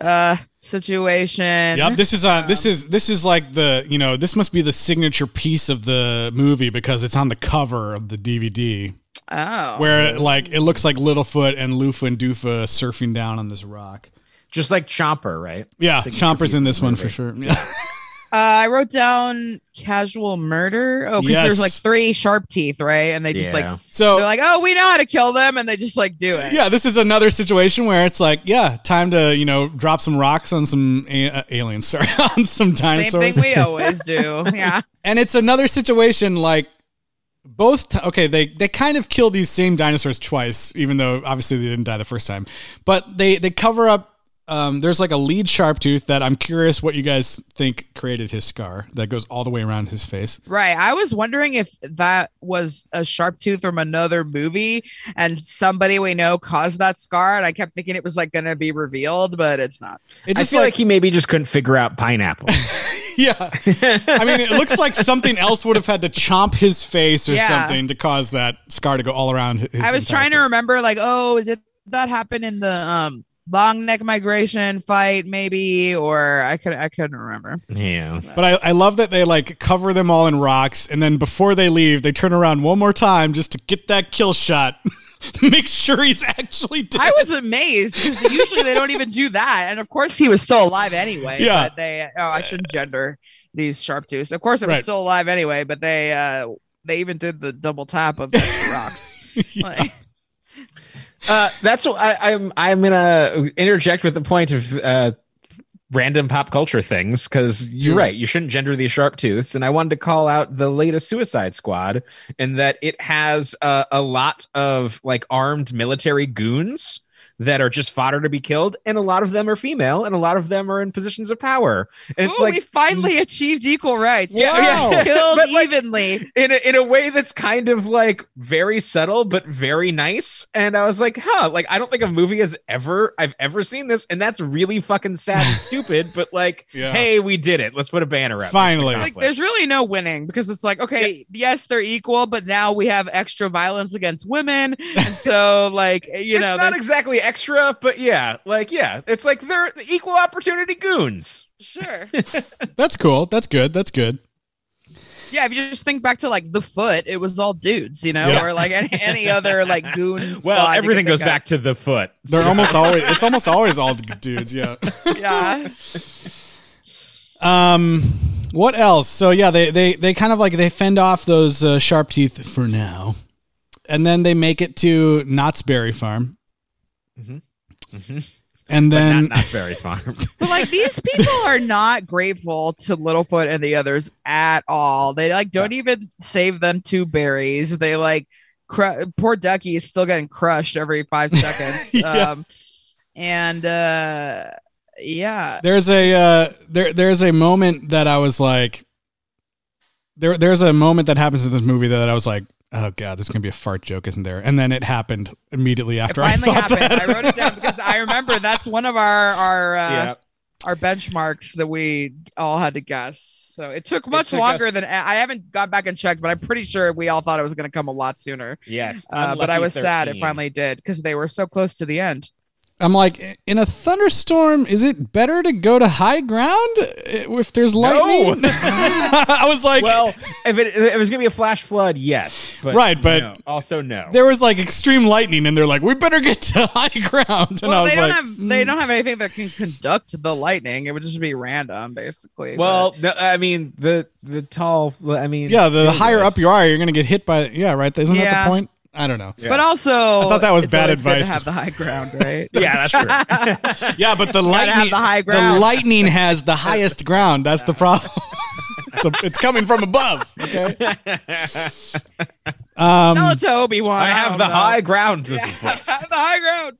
uh situation Yep, this is uh this is this is like the you know this must be the signature piece of the movie because it's on the cover of the DVD oh where like it looks like Littlefoot and Loofah and Doofah surfing down on this rock. Just like Chomper, right? Yeah, Signature Chomper's in this one movie. for sure. Yeah. uh, i wrote down casual murder. Oh because Yes. there's like three sharp teeth right? And they just like So they're like oh we know how to kill them and they just like do it. Yeah, this is another situation where it's like, yeah, time to you know drop some rocks on some a- uh, aliens, sorry, on some same dinosaurs. thing we always do. Yeah. And it's another situation like both t- okay they they kind of kill these same dinosaurs twice even though obviously they didn't die the first time. But they they cover up um, there's like a lead sharp tooth that i'm curious what you guys think created his scar that goes all the way around his face Right. I was wondering if that was a sharp tooth from another movie and somebody we know caused that scar. And I kept thinking it was like going to be revealed, but it's not. it I just feel like, like, he maybe just couldn't figure out pineapples. yeah i mean it looks like something else would have had to chomp his face or Yeah. something to cause that scar to go all around his I was entire trying to remember, like, oh, did that happen in the um, long neck migration fight, maybe? Or I could I couldn't remember. yeah. But I, I love that they like cover them all in rocks, and then before they leave, they turn around one more time just to get that kill shot. To make sure he's actually dead. I was amazed because usually they don't even do that. And of course, he was still alive anyway. Yeah. But they, oh, I shouldn't gender these sharp tooths. Of course, it was Right. still alive anyway, but they, uh, they even did the double tap of the rocks. Yeah. Like, Uh, that's what I, I'm. I'm gonna interject with the point of uh, random pop culture things because you're right. You shouldn't gender these sharp tooths, and I wanted to call out the latest Suicide Squad in that it has uh, a lot of like armed military goons that are just fodder to be killed, and a lot of them are female, and a lot of them are in positions of power. And it's Ooh, like we finally achieved equal rights. Yeah, Yeah, yeah. killed But, like, evenly. in a, in a way that's kind of like very subtle but very nice and i was like huh like i don't think a movie has ever i've ever seen this and that's really fucking sad and stupid but like Yeah. hey we did it let's put a banner up Finally. like there's really no winning because it's like okay yes they're equal but now we have extra violence against women and so like you know, it's not there's- exactly extra but yeah like yeah it's like they're the equal opportunity goons sure That's cool. That's good. That's good. yeah if you just think back to like the foot it was all dudes you know Yeah. or like any, any other like goon well squad everything goes of. back to the foot They're almost always. It's almost always all dudes. Yeah. yeah Um, what else? So yeah, they they they kind of like they fend off those uh, sharp teeth for now, and then they make it to Knott's Berry Farm, Mhm. Mhm. and but then not Knott's Berry's farm but like these people are not grateful to Littlefoot and the others at all. They like don't even save them two berries. They like cru- poor Ducky is still getting crushed every five seconds. Yeah. Um, and uh, yeah, there's a uh, there there's a moment that I was like, there there's a moment that happens in this movie that I was like, oh god, there's gonna be a fart joke, isn't there? And then it happened immediately after I finally thought happened. that. I wrote it down because I remember that's one of our our uh, yeah our benchmarks that we all had to guess. So it took much took longer us- than I haven't gone back and checked, but I'm pretty sure we all thought it was going to come a lot sooner. yes Uh, but I Unlucky was sad it finally did because they were so close to the end. I'm like, in a thunderstorm, is it better to go to high ground eh, if there's lightning? I was like, well, if it, if it was gonna be a flash flood, yes, but Right, but- no. also no. there was like extreme lightning, and they're like, we better get to high ground. And I was they don't like, have they hmm. don't have anything that can conduct the lightning. It would just be random, basically. well, no, I mean the the tall. I mean, yeah, the, anyways. higher up you are, you're gonna get hit by. Yeah, right. Isn't that the point? I don't know. but, but also, I thought that was bad advice. To have the high ground, right? Yeah, that's true. Yeah, but the lightning, the high ground. the lightning has the highest ground. That's the problem. so it's coming from above. Okay. Um, Tell it to Obi Wan. I have the high ground. This is the high ground.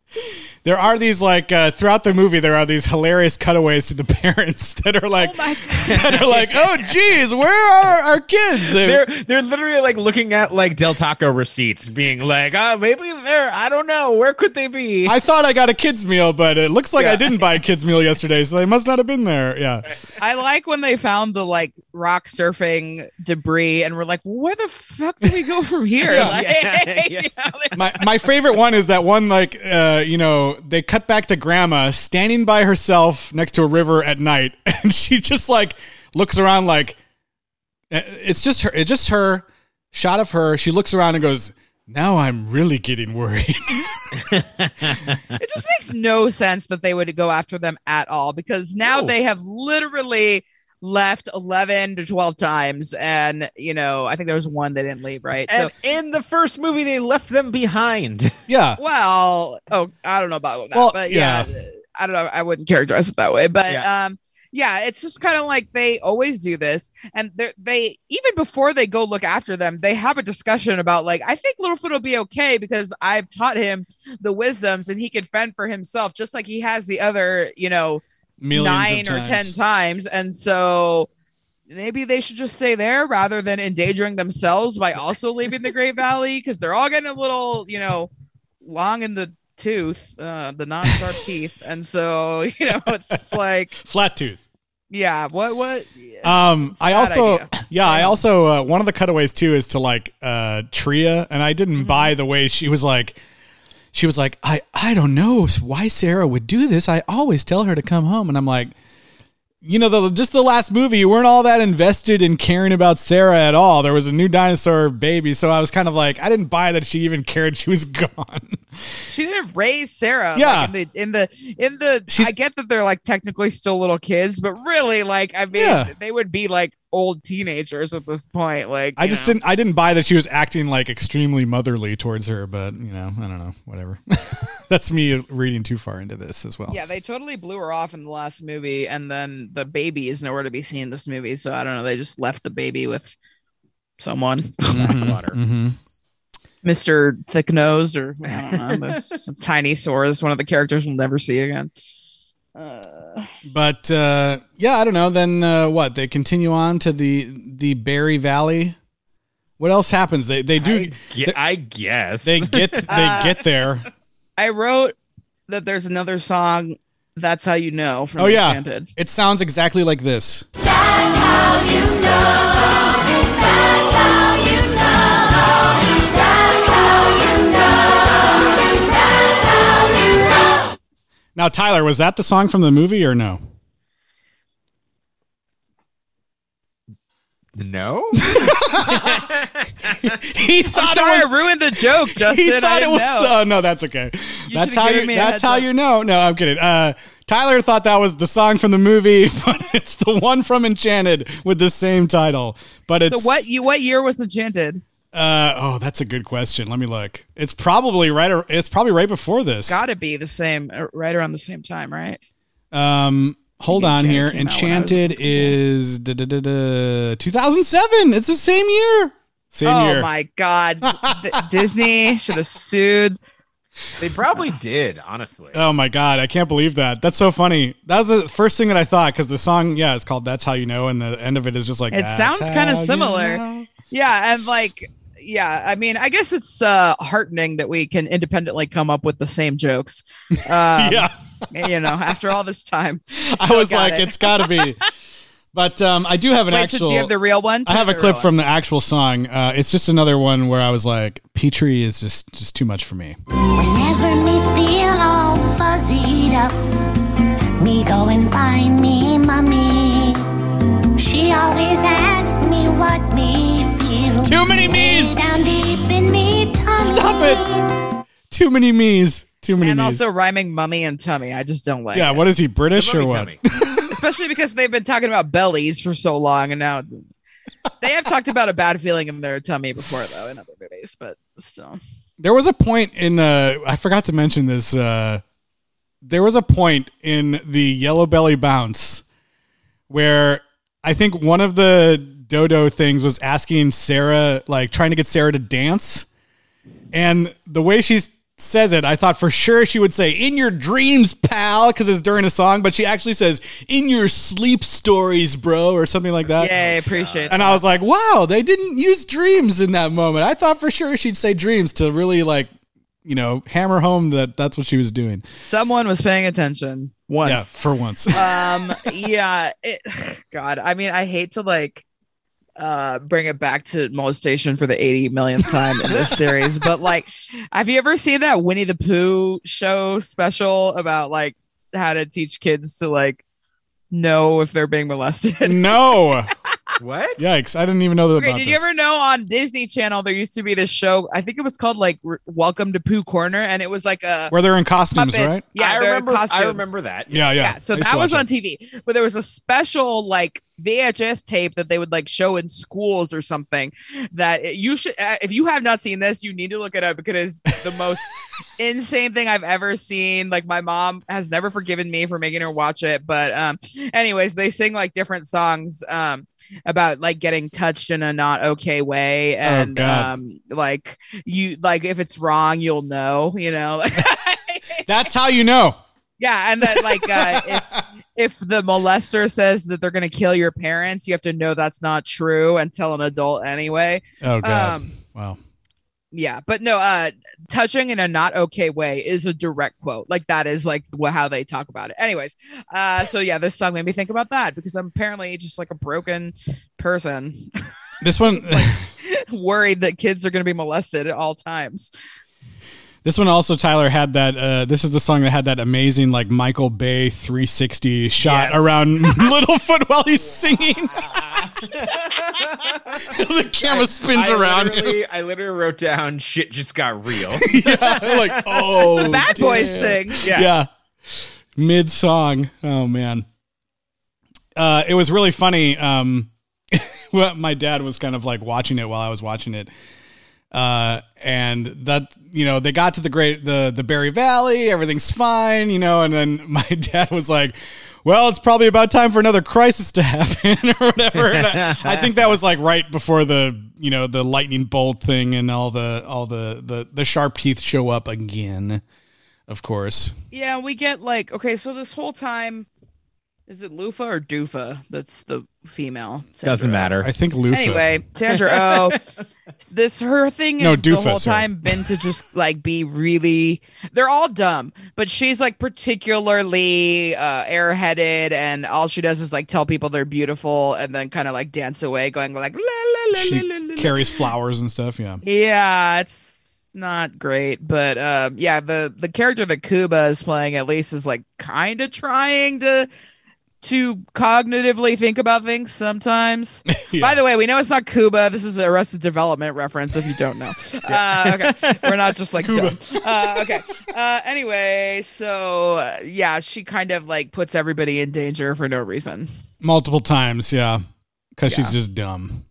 There are these like uh, throughout the movie, there are these hilarious cutaways to the parents that are like, Oh my that are like, oh geez, where are our kids? They're they're literally like looking at like Del Taco receipts, being like, ah, maybe they're I don't know where could they be. I thought I got a kids meal, but it looks like I didn't buy a kids meal yesterday, so they must not have been there. Yeah. I like when they found the like rock surfing debris and we're like, where the fuck do we go from here? Yeah. Like, Yeah, yeah. you know, my my favorite one is that one like uh you know they cut back to grandma standing by herself next to a river at night and she just like looks around like uh, it's just her it's just her shot of her she looks around and goes now i'm really getting worried it just makes no sense that they would go after them at all because now No. they have literally left 11 to 12 times and you know i think there was one they didn't leave right and so in the first movie, they left them behind. yeah well oh i don't know about that Well, but yeah, i don't know i wouldn't characterize it that way but Yeah. um yeah it's just kind of like they always do this and they they even before they go look after them they have a discussion about like i think littlefoot will be okay because i've taught him the wisdoms and he can fend for himself just like he has the other you know millions nine of or ten times. and so maybe they should just stay there rather than endangering themselves by also leaving the great valley because they're all getting a little you know long in the tooth uh the non-sharp teeth and so you know it's like flat tooth yeah what what Um, I also, idea. yeah, I also uh, one of the cutaways too is to like uh Tria, and I didn't Mm-hmm. buy the way she was like, she was like, I I don't know why Cera would do this. I always tell her to come home, and I'm like, you know, the just the last movie, you weren't all that invested in caring about Cera at all. There was a new dinosaur baby, so I was kind of like, I didn't buy that she even cared she was gone. She didn't raise Cera. Yeah. Like in the in the in the She's- I get that they're like technically still little kids, but really like I mean Yeah. they would be like old teenagers at this point. Like I just know. didn't I didn't buy that she was acting like extremely motherly towards her, but you know, I don't know, whatever. That's me reading too far into this as well. Yeah, they totally blew her off in the last movie, and then the baby is nowhere to be seen in this movie. So I don't know. They just left the baby with someone, Mhm, Water. mhm. Mister Thick Nose, or I don't know, the, the tiny sores. One of the characters we'll never see again. Uh, But uh, yeah, I don't know. Then uh, what? They continue on to the the Berry Valley. What else happens? They they do I, gue- I guess. they get they Uh, get there. I wrote that there's another song. That's how you know. From Oh, yeah. Enchanted. It sounds exactly like this. That's how you know. Now, Tyler, was that the song from the movie or no? no. He I'm thought sorry, it I ruined the joke, was. Justin. He thought it didn't was. know. Oh no, that's okay. You that's how you. That's how up. you know. No, I'm kidding. Uh, Tyler thought that was the song from the movie, but it's the one from Enchanted with the same title. But it's So what you what year was Enchanted? Uh, oh, that's a good question. Let me look. It's probably right. ar- It's probably right before this. Got to be the same, uh, right around the same time, right? Um, hold on here. Enchanted came out when I was in Enchanted school. is da, da, da, da, 2007. It's the same year. Same oh year. my god, Disney should have sued. they probably did, honestly. Oh my god, I can't believe that. That's so funny. That was the first thing that I thought because the song, yeah, it's called "That's How You Know," and the end of it is just like It "That's sounds kinda how you similar. know." Yeah, and like, yeah, I mean, I guess it's uh heartening that we can independently come up with the same jokes. Um, yeah, you know, after all this time. I was like, it. it's got to be. But um, I do have an Wait, actual. so do you have the real one? I have a clip from the actual song. Uh, it's just another one where I was like, Petrie is just just too much for me. Whenever me feel all fuzzied up, me go and find me Too many me's. Way down deep in me tummy. Stop it. Too many me's. Too many me's. and me's. also rhyming mummy and tummy. I just don't like. yeah, it. what is he British or what? especially because they've been talking about bellies for so long, and now they have talked about a bad feeling in their tummy before, though, in other movies. But still, There was a point in uh I forgot to mention this uh there was a point in the Yellow Belly Bounce where I think one of the dodo things was asking Cera like trying to get Cera to dance and the way she says it I thought for sure she would say in your dreams pal because it's during a song but she actually says in your sleep stories bro or something like that yay, appreciate. and I was like, wow, they didn't use dreams in that moment. I thought for sure she'd say dreams to really like, you know, hammer home that that's what she was doing. Someone was paying attention once. Yeah, for once. um yeah it, god i mean i hate to like uh bring it back to molestation for the 80 millionth time in this series but like have you ever seen that winnie the pooh show special about like how to teach kids to like know if they're being molested no. What? Yikes. I didn't even know that Okay, about did this. you ever know on Disney Channel there used to be this show? I think it was called like R- Welcome to Pooh Corner, and it was like a Where they're in costumes, puppets. right? Yeah, I they're remember. I remember that. Yeah, yeah. yeah, so that was watch on TV, but there was a special like VHS tape that they would like show in schools or something. That it- you should, uh, if you have not seen this, you need to look it up because it's the most insane thing I've ever seen. Like my mom has never forgiven me for making her watch it, but um, anyways, they sing like different songs um about like getting touched in a not okay way and Oh, um like you like if it's wrong you'll know you know That's how you know. Yeah, and that like uh, if if the molester says that they're gonna kill your parents, you have to know that's not true and tell an adult anyway. Oh god. Um, wow. yeah, but no, uh, touching in a not okay way is a direct quote. Like that is like how they talk about it. Anyways, uh, so yeah, this song made me think about that because I'm apparently just like a broken person, This one worried that kids are gonna be molested at all times. This one also, Tyler had that. Uh, this is the song that had that amazing like Michael Bay 360 shot Yes. around Littlefoot while he's singing. the camera spins I around. Literally, I literally wrote down shit just got real. yeah, like oh, the Bad Boys thing. Yeah. yeah. Mid song. Oh man. Uh it was really funny. Um my dad was kind of like watching it while I was watching it. Uh and that you know, they got to the great the the Berry Valley, everything's fine, you know, and then my dad was like well, it's probably about time for another crisis to happen or whatever. I, I think that was like right before the, you know, the lightning bolt thing and all the all the the the sharp teeth show up again. Of course. Yeah, we get like okay, so this whole time, is it Loofah or Doofah? That's the female. Doesn't Sandra Oh. matter. I think Loofah. Anyway, Sandra Oh, this her thing is No, the Doofah, whole sorry. time been to just like be really. They're all dumb, but she's like particularly uh, airheaded, and all she does is like tell people they're beautiful, and then kind of like dance away, going like la la la she la la la. carries flowers and stuff. Yeah. Yeah, it's not great, but um, yeah, the the character that Cuba is playing at least is like kind of trying to to cognitively think about things sometimes. Yeah. By the way, we know it's not Cuba. This is a Arrested Development reference. If you don't know, uh, okay, we're not just like dumb. Uh, okay. Uh, anyway, so uh, yeah, she kind of like puts everybody in danger for no reason. Multiple times. Yeah. Because she's just dumb.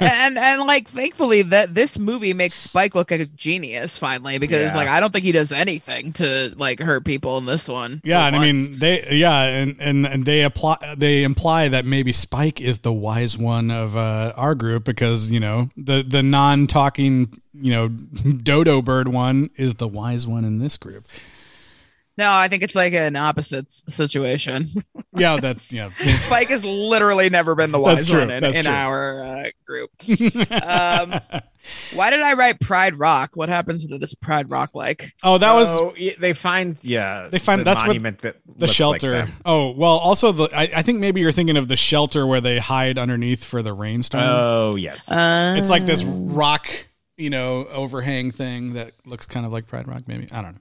And and like thankfully that this movie makes Spike look like a genius finally because Yeah. like I don't think he does anything to like hurt people in this one. Yeah, and I mean they yeah, and, and and they apply they imply that maybe Spike is the wise one of uh, our group because, you know, the the non-talking, you know, dodo bird one is the wise one in this group. No, I think it's like an opposite situation. Yeah, that's yeah. Spike has literally never been the wise one in, in our uh, group. um, why did I write Pride Rock? What happens to this Pride Rock like? Oh, that was So, y- they find yeah They find- the that's what- monument that the shelter. Like oh, well, also the I, I think maybe you're thinking of the shelter where they hide underneath for the rainstorm. Oh yes. Uh, It's like this rock, you know, overhang thing that looks kind of like Pride Rock, maybe. I don't know.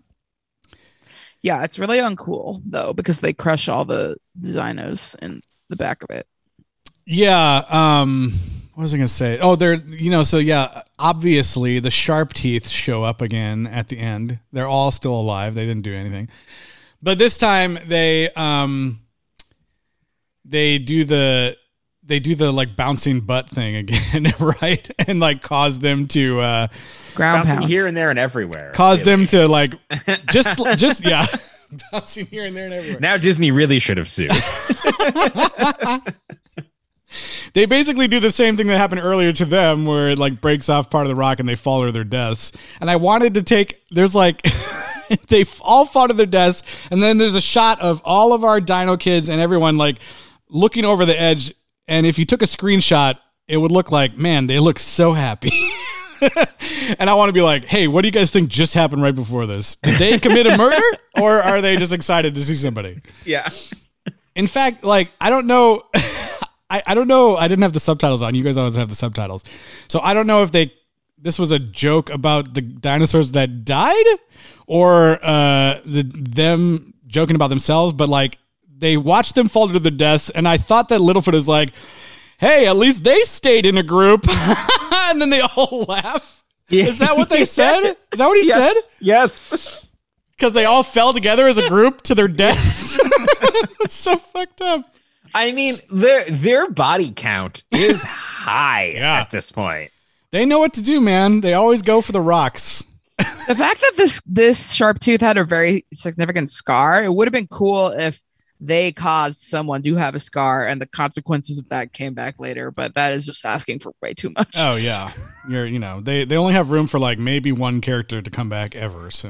Yeah, it's really uncool though because they crush all the designers in the back of it. Yeah. Um, what was I going to say? Oh, they're, you know, so yeah, obviously the sharp teeth show up again at the end. They're all still alive. They didn't do anything. But this time they, um, they do the, they do the like bouncing butt thing again, right? And like cause them to, uh, Ground Bouncing pound. here and there and everywhere. cause really. them to like, just, just, yeah, bouncing here and there and everywhere. Now Disney really should have sued. They basically do the same thing that happened earlier to them, where it like breaks off part of the rock and they fall to their deaths. And I wanted to take there's like they all fall to their deaths, and then there's a shot of all of our Dino kids and everyone like looking over the edge. And if you took a screenshot, it would look like, man, they look so happy. and I want to be like, hey, what do you guys think just happened right before this? Did they commit a murder, or are they just excited to see somebody? yeah. In fact, like I don't know. I, I don't know. I didn't have the subtitles on. You guys always have the subtitles, so I don't know if they. This was a joke about the dinosaurs that died, or uh, the them joking about themselves. But like they watched them fall to their deaths, and I thought that Littlefoot is like, "Hey, at least they stayed in a group," and then they all laugh. Is that what they said? Is that what he said? Yes. Yes. Because they all fell together as a group to their deaths. That's so fucked up. I mean, their their body count is high Yeah. at this point. They know what to do, man. They always go for the rocks. the fact that this this sharp tooth had a very significant scar, it would have been cool if they caused someone to have a scar and the consequences of that came back later. But that is just asking for way too much. Oh yeah, you're you know they they only have room for like maybe one character to come back ever. So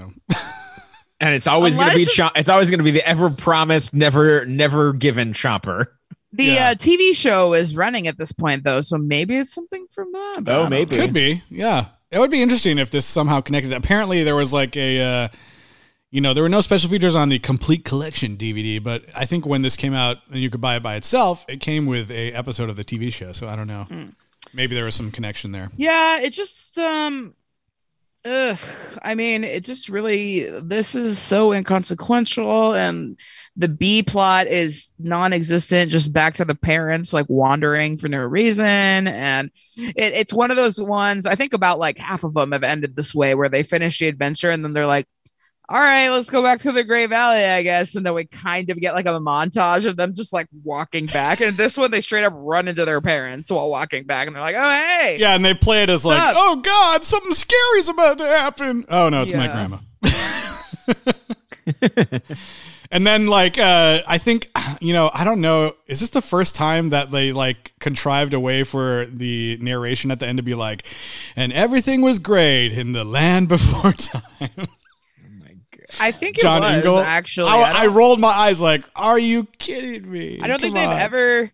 And it's always going to be Unless Chom- it's always going to be the ever promised, never never given Chomper. The Yeah. uh, TV show is running at this point, though, so maybe it's something from that. Oh, maybe. know. could be, yeah. It would be interesting if this somehow connected. Apparently, there was like a, uh, you know, there were no special features on the complete collection DVD, but I think when this came out and you could buy it by itself, it came with a episode of the TV show. So I don't know. Maybe there was some connection there. Yeah, it just um, Ugh, I mean, it just really this is so inconsequential, and the B plot is non-existent. Just back to the parents like wandering for no reason, and it, it's one of those ones. I think about like half of them have ended this way, where they finish the adventure and then they're like, "All right, let's go back to the Great Valley, I guess," and then we kind of get like a montage of them just like walking back. And this one, they straight up run into their parents while walking back, and they're like, "Oh hey, Yeah, and they play it as like, Stop. oh God, something scary's about to happen. Oh no, it's my grandma. and then like uh I think you know, I don't know, is this the first time that they like contrived a way for the narration at the end to be like, and everything was great in the land before time. I think it John was Ingle. actually. I, I, I rolled my eyes like, are you kidding me? I don't think Come they've ever.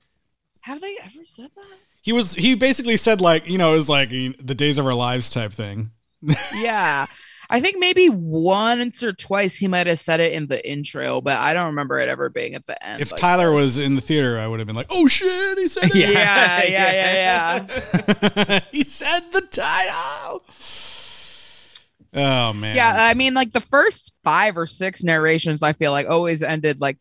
Have they ever said that? He was he basically said like, you know, it was like the days of our lives type thing. yeah. I think maybe once or twice he might have said it in the intro, but I don't remember it ever being at the end. If like Tyler this. was in the theater, I would have been like, "Oh shit, he said it." yeah, yeah, yeah, yeah. he said the title. Oh man. Yeah, I mean, like the first five or six narrations, I feel like always ended like,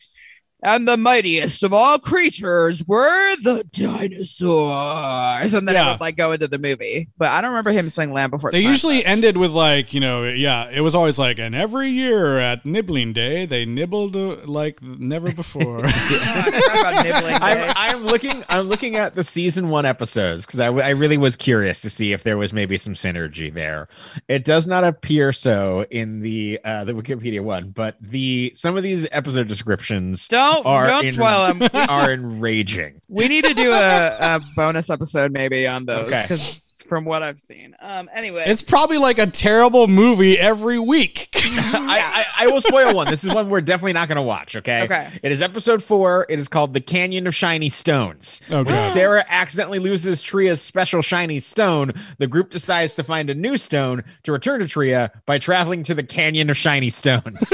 and the mightiest of all creatures were the dinosaurs, and then Yeah. it would like go into the movie. But I don't remember him saying "Land Before." They Time usually much. ended with like, you know, yeah, it was always like, and every year at nibbling day, they nibbled uh, like never before. I forgot about nibbling I'm. I'm looking. I'm looking at the season one episodes because I, I really was curious to see if there was maybe some synergy there. It does not appear so in the uh, the Wikipedia one, but the some of these episode descriptions Don't are don't in- spoil them. are enraging. We need to do a, a bonus episode maybe on those Okay. because from what I've seen. Um. Anyway, it's probably like a terrible movie every week. I, I, I will spoil one. This is one we're definitely not going to watch. Okay. Okay. It is episode four. It is called "The Canyon of Shiny Stones." Oh, When God. Cera accidentally loses Tria's special shiny stone, the group decides to find a new stone to return to Tria by traveling to the Canyon of Shiny Stones.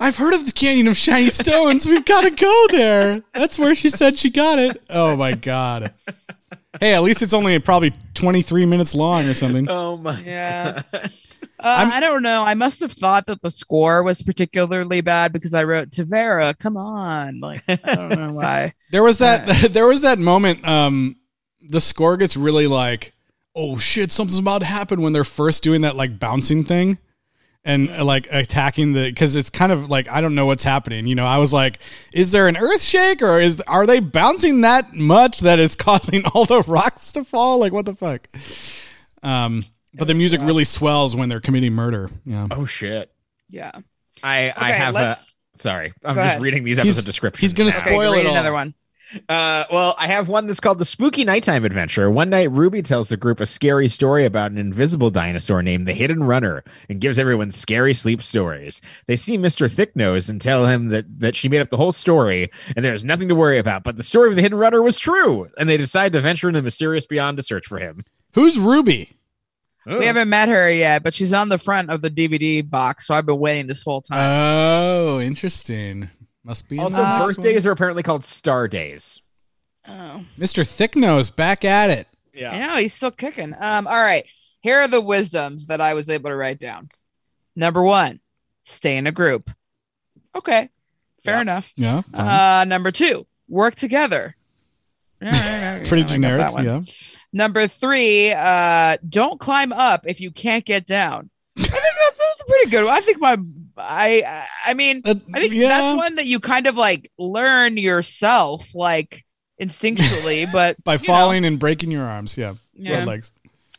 I've heard of the Canyon of Shiny Stones. We've got to go there. That's where she said she got it. Oh my god. Hey, at least it's only probably 23 minutes long or something. oh my! yeah. Uh, I don't know. I must have thought that the score was particularly bad because I wrote Tavera. Come on, like I don't know why. There was that there was that moment um the score gets really like oh shit something's about to happen when they're first doing that like bouncing thing and uh, like attacking the cuz it's kind of like I don't know what's happening you know I was like is there an earth shake or is are they bouncing that much that it's causing all the rocks to fall like what the fuck um but the music really swells when they're committing murder yeah Oh shit! Yeah. I I Okay, have a. let's. Sorry, I'm Go just ahead. reading these episode He's- descriptions. he's gonna now. Okay, spoil read it all. another one. Uh, well, I have one that's called the Spooky Nighttime Adventure. One night, Ruby tells the group a scary story about an invisible dinosaur named the Hidden Runner and gives everyone scary sleep stories. They see Mr. Thicknose and tell him that, that she made up the whole story and there's nothing to worry about. But the story of the Hidden Runner was true, and they decide to venture into the mysterious beyond to search for him. who's Ruby We haven't met her yet, but she's on the front of the DVD box, so I've been waiting this whole time. oh interesting must be Also, the next one. birthdays are apparently called star days. oh. Mr. Thicknose back at it Yeah, I Yeah. know he's still kicking. Um, all right. Here are the wisdoms that I was able to write down. Number one, stay in a group. Okay, fair Yeah. enough. yeah fine. Uh, number two, work together. Pretty generic one. yeah Number three, uh, don't climb up if you can't get down. I think that's, that's a pretty good one. I think my, I, I mean, That- I think yeah. that's one that you kind of like learn yourself, like instinctually, but by you know. falling and breaking your arms. Yeah, Yeah. Red legs.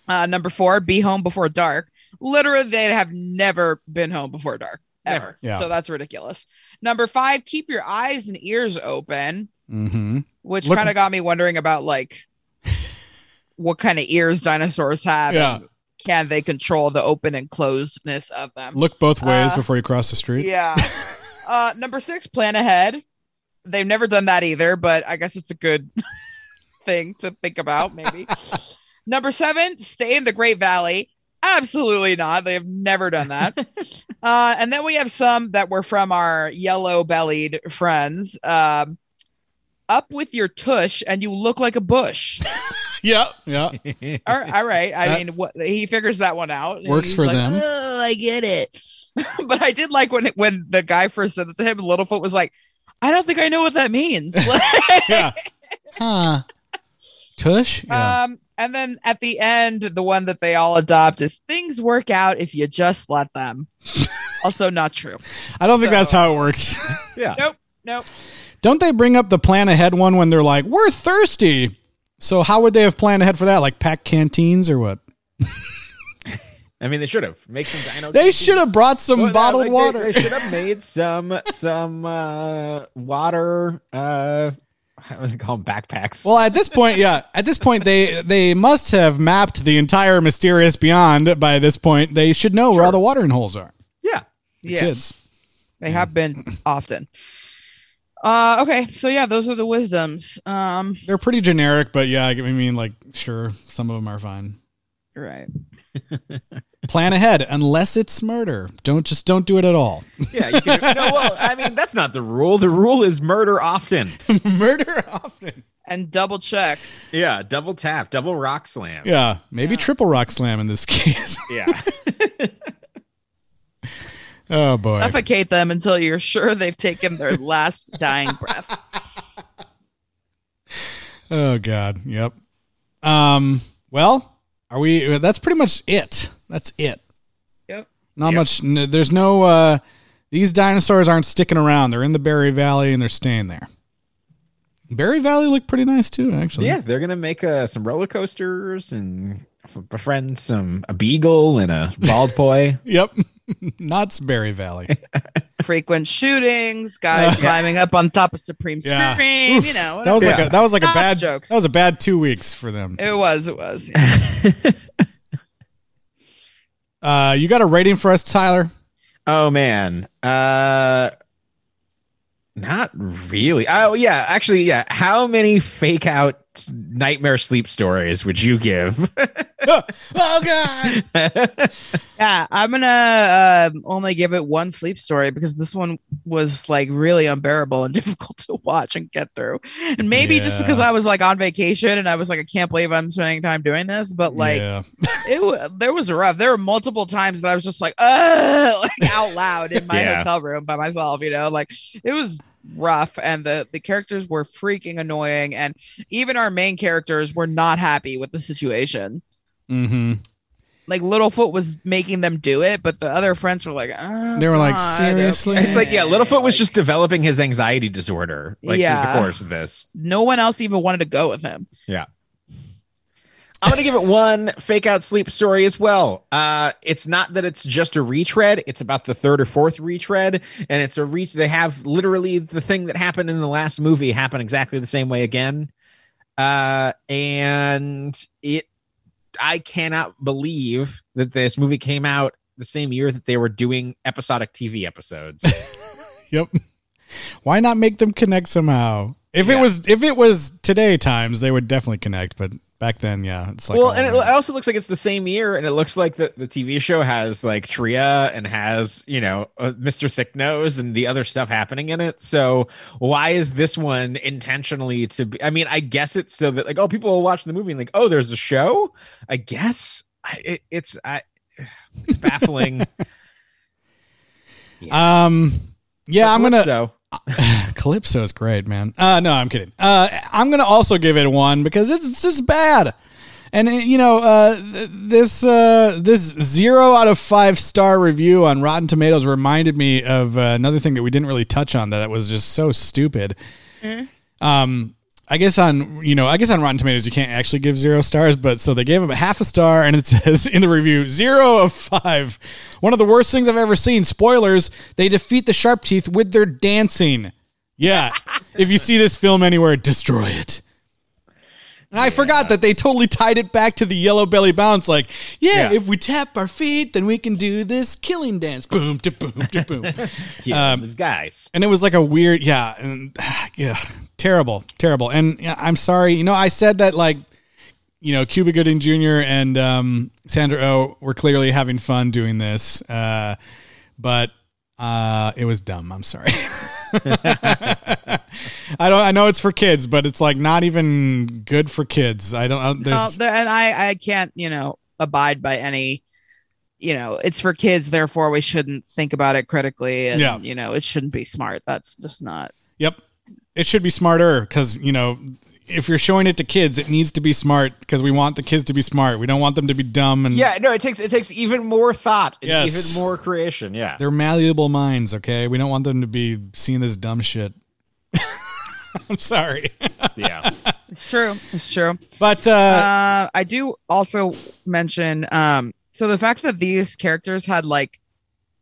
Uh, number four, be home before dark. Literally, they have never been home before dark ever. Yeah. So that's ridiculous. Number five, keep your eyes and ears open, Mm-hmm. which kind of got me wondering about like what kind of ears dinosaurs have. Yeah. and can they control the open and closedness of them? Look both ways Uh, before you cross the street. Yeah. uh, number six, plan ahead. They've never done that either, but I guess it's a good thing to think about, maybe. number seven, stay in the Great Valley. Absolutely not. They have never done that. uh, and then we have some that were from our yellow bellied friends. Um, up with your tush and you look like a bush. Yeah, yeah. all right, all right. I That- mean, what he figures that one out. Works for like, them. Oh, I get it. but I did like when when the guy first said it to him, Littlefoot was like, "I don't think I know what that means." yeah. Huh. Tush? Yeah. Um, and then at the end, the one that they all adopt is things work out if you just let them. also, not true. I don't think so- that's how it works. Yeah. Nope, nope. don't they bring up the plan ahead one when they're like, we're thirsty? So how would they have planned ahead for that? Like pack canteens or what? I mean, they should have make some dino. They should have brought some Well, bottled like, water. They, should have made some some uh water. Uh, what was it called? Backpacks. Well, at this point, yeah, at this point, they they must have mapped the entire mysterious beyond. By this point, they should know where all the watering holes are. yeah. Yeah, Kids, they have been often. Uh, okay, so yeah, those are the wisdoms. Um, they're pretty generic, but yeah, I mean, like, sure, some of them are fine. right. Plan ahead, unless it's murder. Don't just don't do it at all. Yeah. You can, no. Well, I mean, that's not the rule. The rule is murder often. murder often. And double check. Yeah. Double tap. Double rock slam. Yeah, maybe Yeah. triple rock slam in this case. Yeah. Oh boy. Suffocate them until you're sure they've taken their last dying breath. Oh god. Yep. Um. Well, are we? That's pretty much it. That's it. Yep. Not Yep. much. n- There's no. uh These dinosaurs aren't sticking around. They're in the Berry Valley and they're staying there. Berry Valley looked pretty nice too, actually. yeah. They're gonna make uh, some roller coasters and befriend some a beagle and a bald boy. Yep. Knott's Berry Valley. Frequent shootings, guys climbing up on top of Supreme Yeah. Scream, Oof. you know. that was like Yeah. a that was like a Knott's bad jokes. that was a bad two weeks for them. It was, it was. yeah. Uh, you got a rating for us, Tyler? Oh man. Uh not really. Oh yeah, actually yeah. How many fake out nightmare sleep stories would you give? oh God! Yeah, I'm gonna um only give it one sleep story because this one was like really unbearable and difficult to watch and get through. And maybe just because I was like on vacation and I was like, I can't believe I'm spending time doing this. But like, yeah. it there was a rough. There were multiple times that I was just like, uh, like out loud in my Yeah. hotel room by myself. You know, like it was rough, and the the characters were freaking annoying, and even our main characters were not happy with the situation. Mm-hmm. Like Littlefoot was making them do it, but the other friends were like, oh, They were like, "Seriously?" okay." it's like yeah, Littlefoot was just developing his anxiety disorder like through Yeah. the course of this. no one else even wanted to go with him. I'm gonna give it one fake out sleep story as well. Uh, it's not that it's just a retread; it's about the third or fourth retread, and it's a reach. They have literally the thing that happened in the last movie happen exactly the same way again, uh, and it. I cannot believe that this movie came out the same year that they were doing episodic TV episodes. Yep. Why not make them connect somehow? If it was if it was today times, they would definitely connect. But back then, yeah, it's like well, and it also looks like it's the same year, and it looks like the, the TV show has like Tria and has you know uh, Mr. Thicknose and the other stuff happening in it. So why is this one intentionally to be? I mean, I guess it's so that like oh people will watch the movie and like oh there's a show. I guess I, it, it's I it's baffling. um, yeah, I'm gonna so Calypso is great, man. Uh, no, I'm kidding. Uh, I'm gonna also give it one because it's, it's just bad. And uh, you know, uh, th- this uh, this zero out of five star review on Rotten Tomatoes reminded me of uh, another thing that we didn't really touch on that was just so stupid. Um, I guess on you know, I guess on Rotten Tomatoes you can't actually give zero stars, but so they gave him a half a star, and it says in the review zero of five. One of the worst things I've ever seen. Spoilers: They defeat the Sharp Teeth with their dancing. Yeah, if you see this film anywhere, destroy it. And I forgot that they totally tied it back to the yellow belly bounce. Like, yeah, Yeah. if we tap our feet, then we can do this killing dance. Boom, to boom, to boom. yeah, Um, these guys. and it was like a weird yeah and yeah terrible terrible and yeah, i'm sorry you know i said that like you know cuba gooding jr and um, sandra oh were clearly having fun doing this uh, but uh, it was dumb i'm sorry I don't. I know it's for kids, but it's like not even good for kids. I don't. I, No, there's, there- and I, I can't, you know, abide by any, you know, it's for kids, therefore we shouldn't think about it critically, and Yeah. you know, it shouldn't be smart. That's just not. Yep. It should be smarter because, you know, if you're showing it to kids, it needs to be smart because we want the kids to be smart. We don't want them to be dumb and Yeah, no, it takes it takes even more thought, and Yes. even more creation. Yeah, they're malleable minds, okay? We don't want them to be seeing this dumb shit. I'm sorry. yeah. It's true. It's true. but uh, Uh, I do also mention, um, so the fact that these characters had like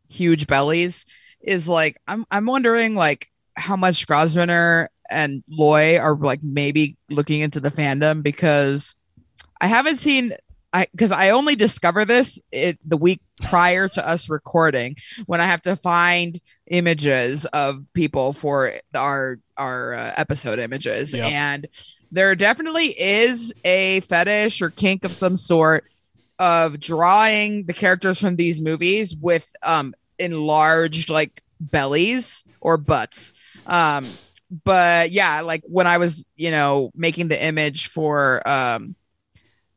huge bellies is like, I'm, I'm wondering like how much Grosvenor and Loy are like maybe looking into the fandom because I haven't seen I because I only discover this it the week prior to us recording when I have to find images of people for our our uh, episode images Yep. and there definitely is a fetish or kink of some sort of drawing the characters from these movies with um enlarged like bellies or butts um but yeah like when i was you know making the image for um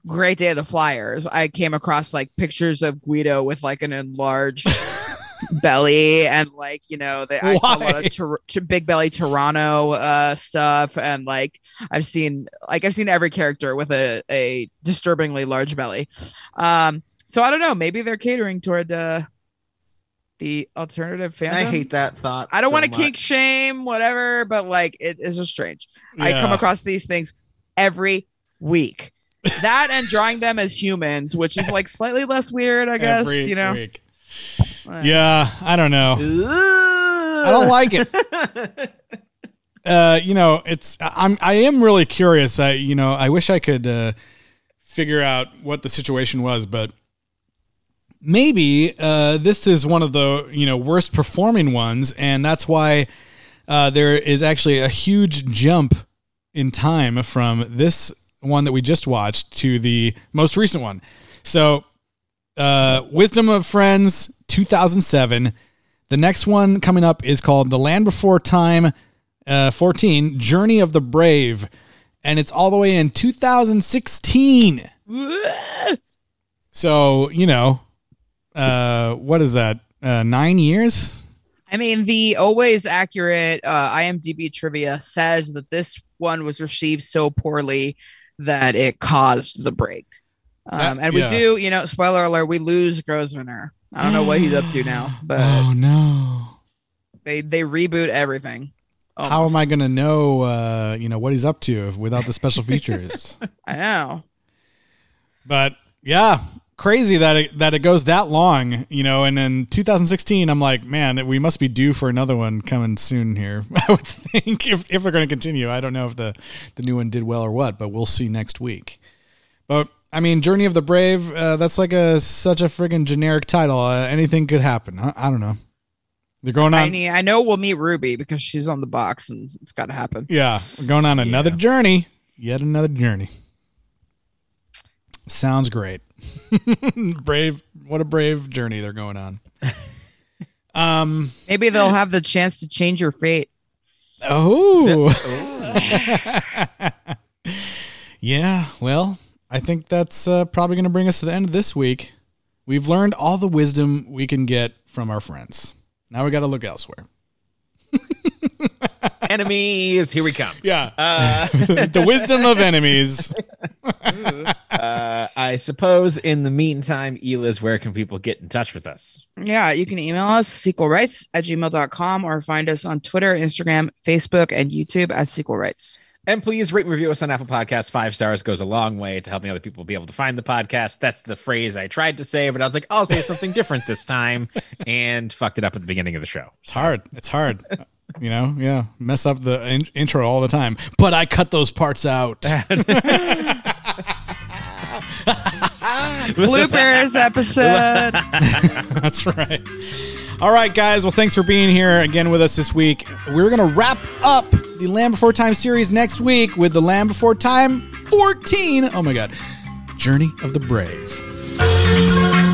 great day of the flyers i came across like pictures of guido with like an enlarged belly and like you know i saw a lot of Tor- big belly toronto uh stuff and like i've seen like i've seen every character with a, a disturbingly large belly. Um so i don't know maybe they're catering toward uh the alternative fandom I hate that thought. I don't so want to much. kink shame, whatever, but like it is just strange. I come across these things every week. that and drawing them as humans, which is like slightly less weird, I guess. every you know, week. Yeah, I don't know. I don't like it. uh, you know, it's I'm I am really curious. I you know, I wish I could uh, figure out what the situation was, but maybe uh, this is one of the you know worst performing ones, and that's why uh, there is actually a huge jump in time from this one that we just watched to the most recent one. So, uh, Wisdom of Friends, 2007. The next one coming up is called The Land Before Time, uh, 14, Journey of the Brave. And it's all the way in 2016. So, you know, uh, what is that? Uh, nine years? I mean, the always accurate uh, IMDb trivia says that this one was received so poorly that it caused the break. Um, Uh, and we yeah. do, you know, spoiler alert, we lose Grosvenor. I don't know what he's up to now, but oh, no. they they reboot everything. How am I going to know, uh, you know, what he's up to without the special features? I know. But yeah, crazy that it, that it goes that long, you know. And in 2016, I'm like, man, we must be due for another one coming soon here. I would think if if they're going to continue. I don't know if the the new one did well or what, but we'll see next week. But I mean, Journey of the Brave, uh, that's like a such a friggin' generic title. Uh, anything could happen. I, I don't know. They're going I on. need, I know we'll meet Ruby because she's on the box and it's got to happen. Yeah, we're going on another journey. Yet another journey. Sounds great. brave, what a brave journey they're going on. Um. Maybe they'll have the chance to change your fate. Oh. yeah. Well, I think that's uh, probably going to bring us to the end of this week. We've learned all the wisdom we can get from our friends. Now we got to look elsewhere. Enemies, here we come. Yeah. Uh, the wisdom of enemies. uh, I suppose in the meantime, Eliz, where can people get in touch with us? Yeah, you can email us sequelrights at gmail.com or find us on Twitter, Instagram, Facebook, and YouTube at sequel rights. And please rate and review us on Apple Podcasts. Five stars goes a long way to helping other people be able to find the podcast. That's the phrase I tried to say, but I was like, I'll say something different this time and fucked it up at the beginning of the show. It's hard. It's hard. You know, yeah, mess up the in- intro all the time, but I cut those parts out. Bloopers episode. That's right. All right, guys. Well, thanks for being here again with us this week. We're going to wrap up the Land Before Time series next week with the Land Before Time 14. Oh my God. Journey of the Brave.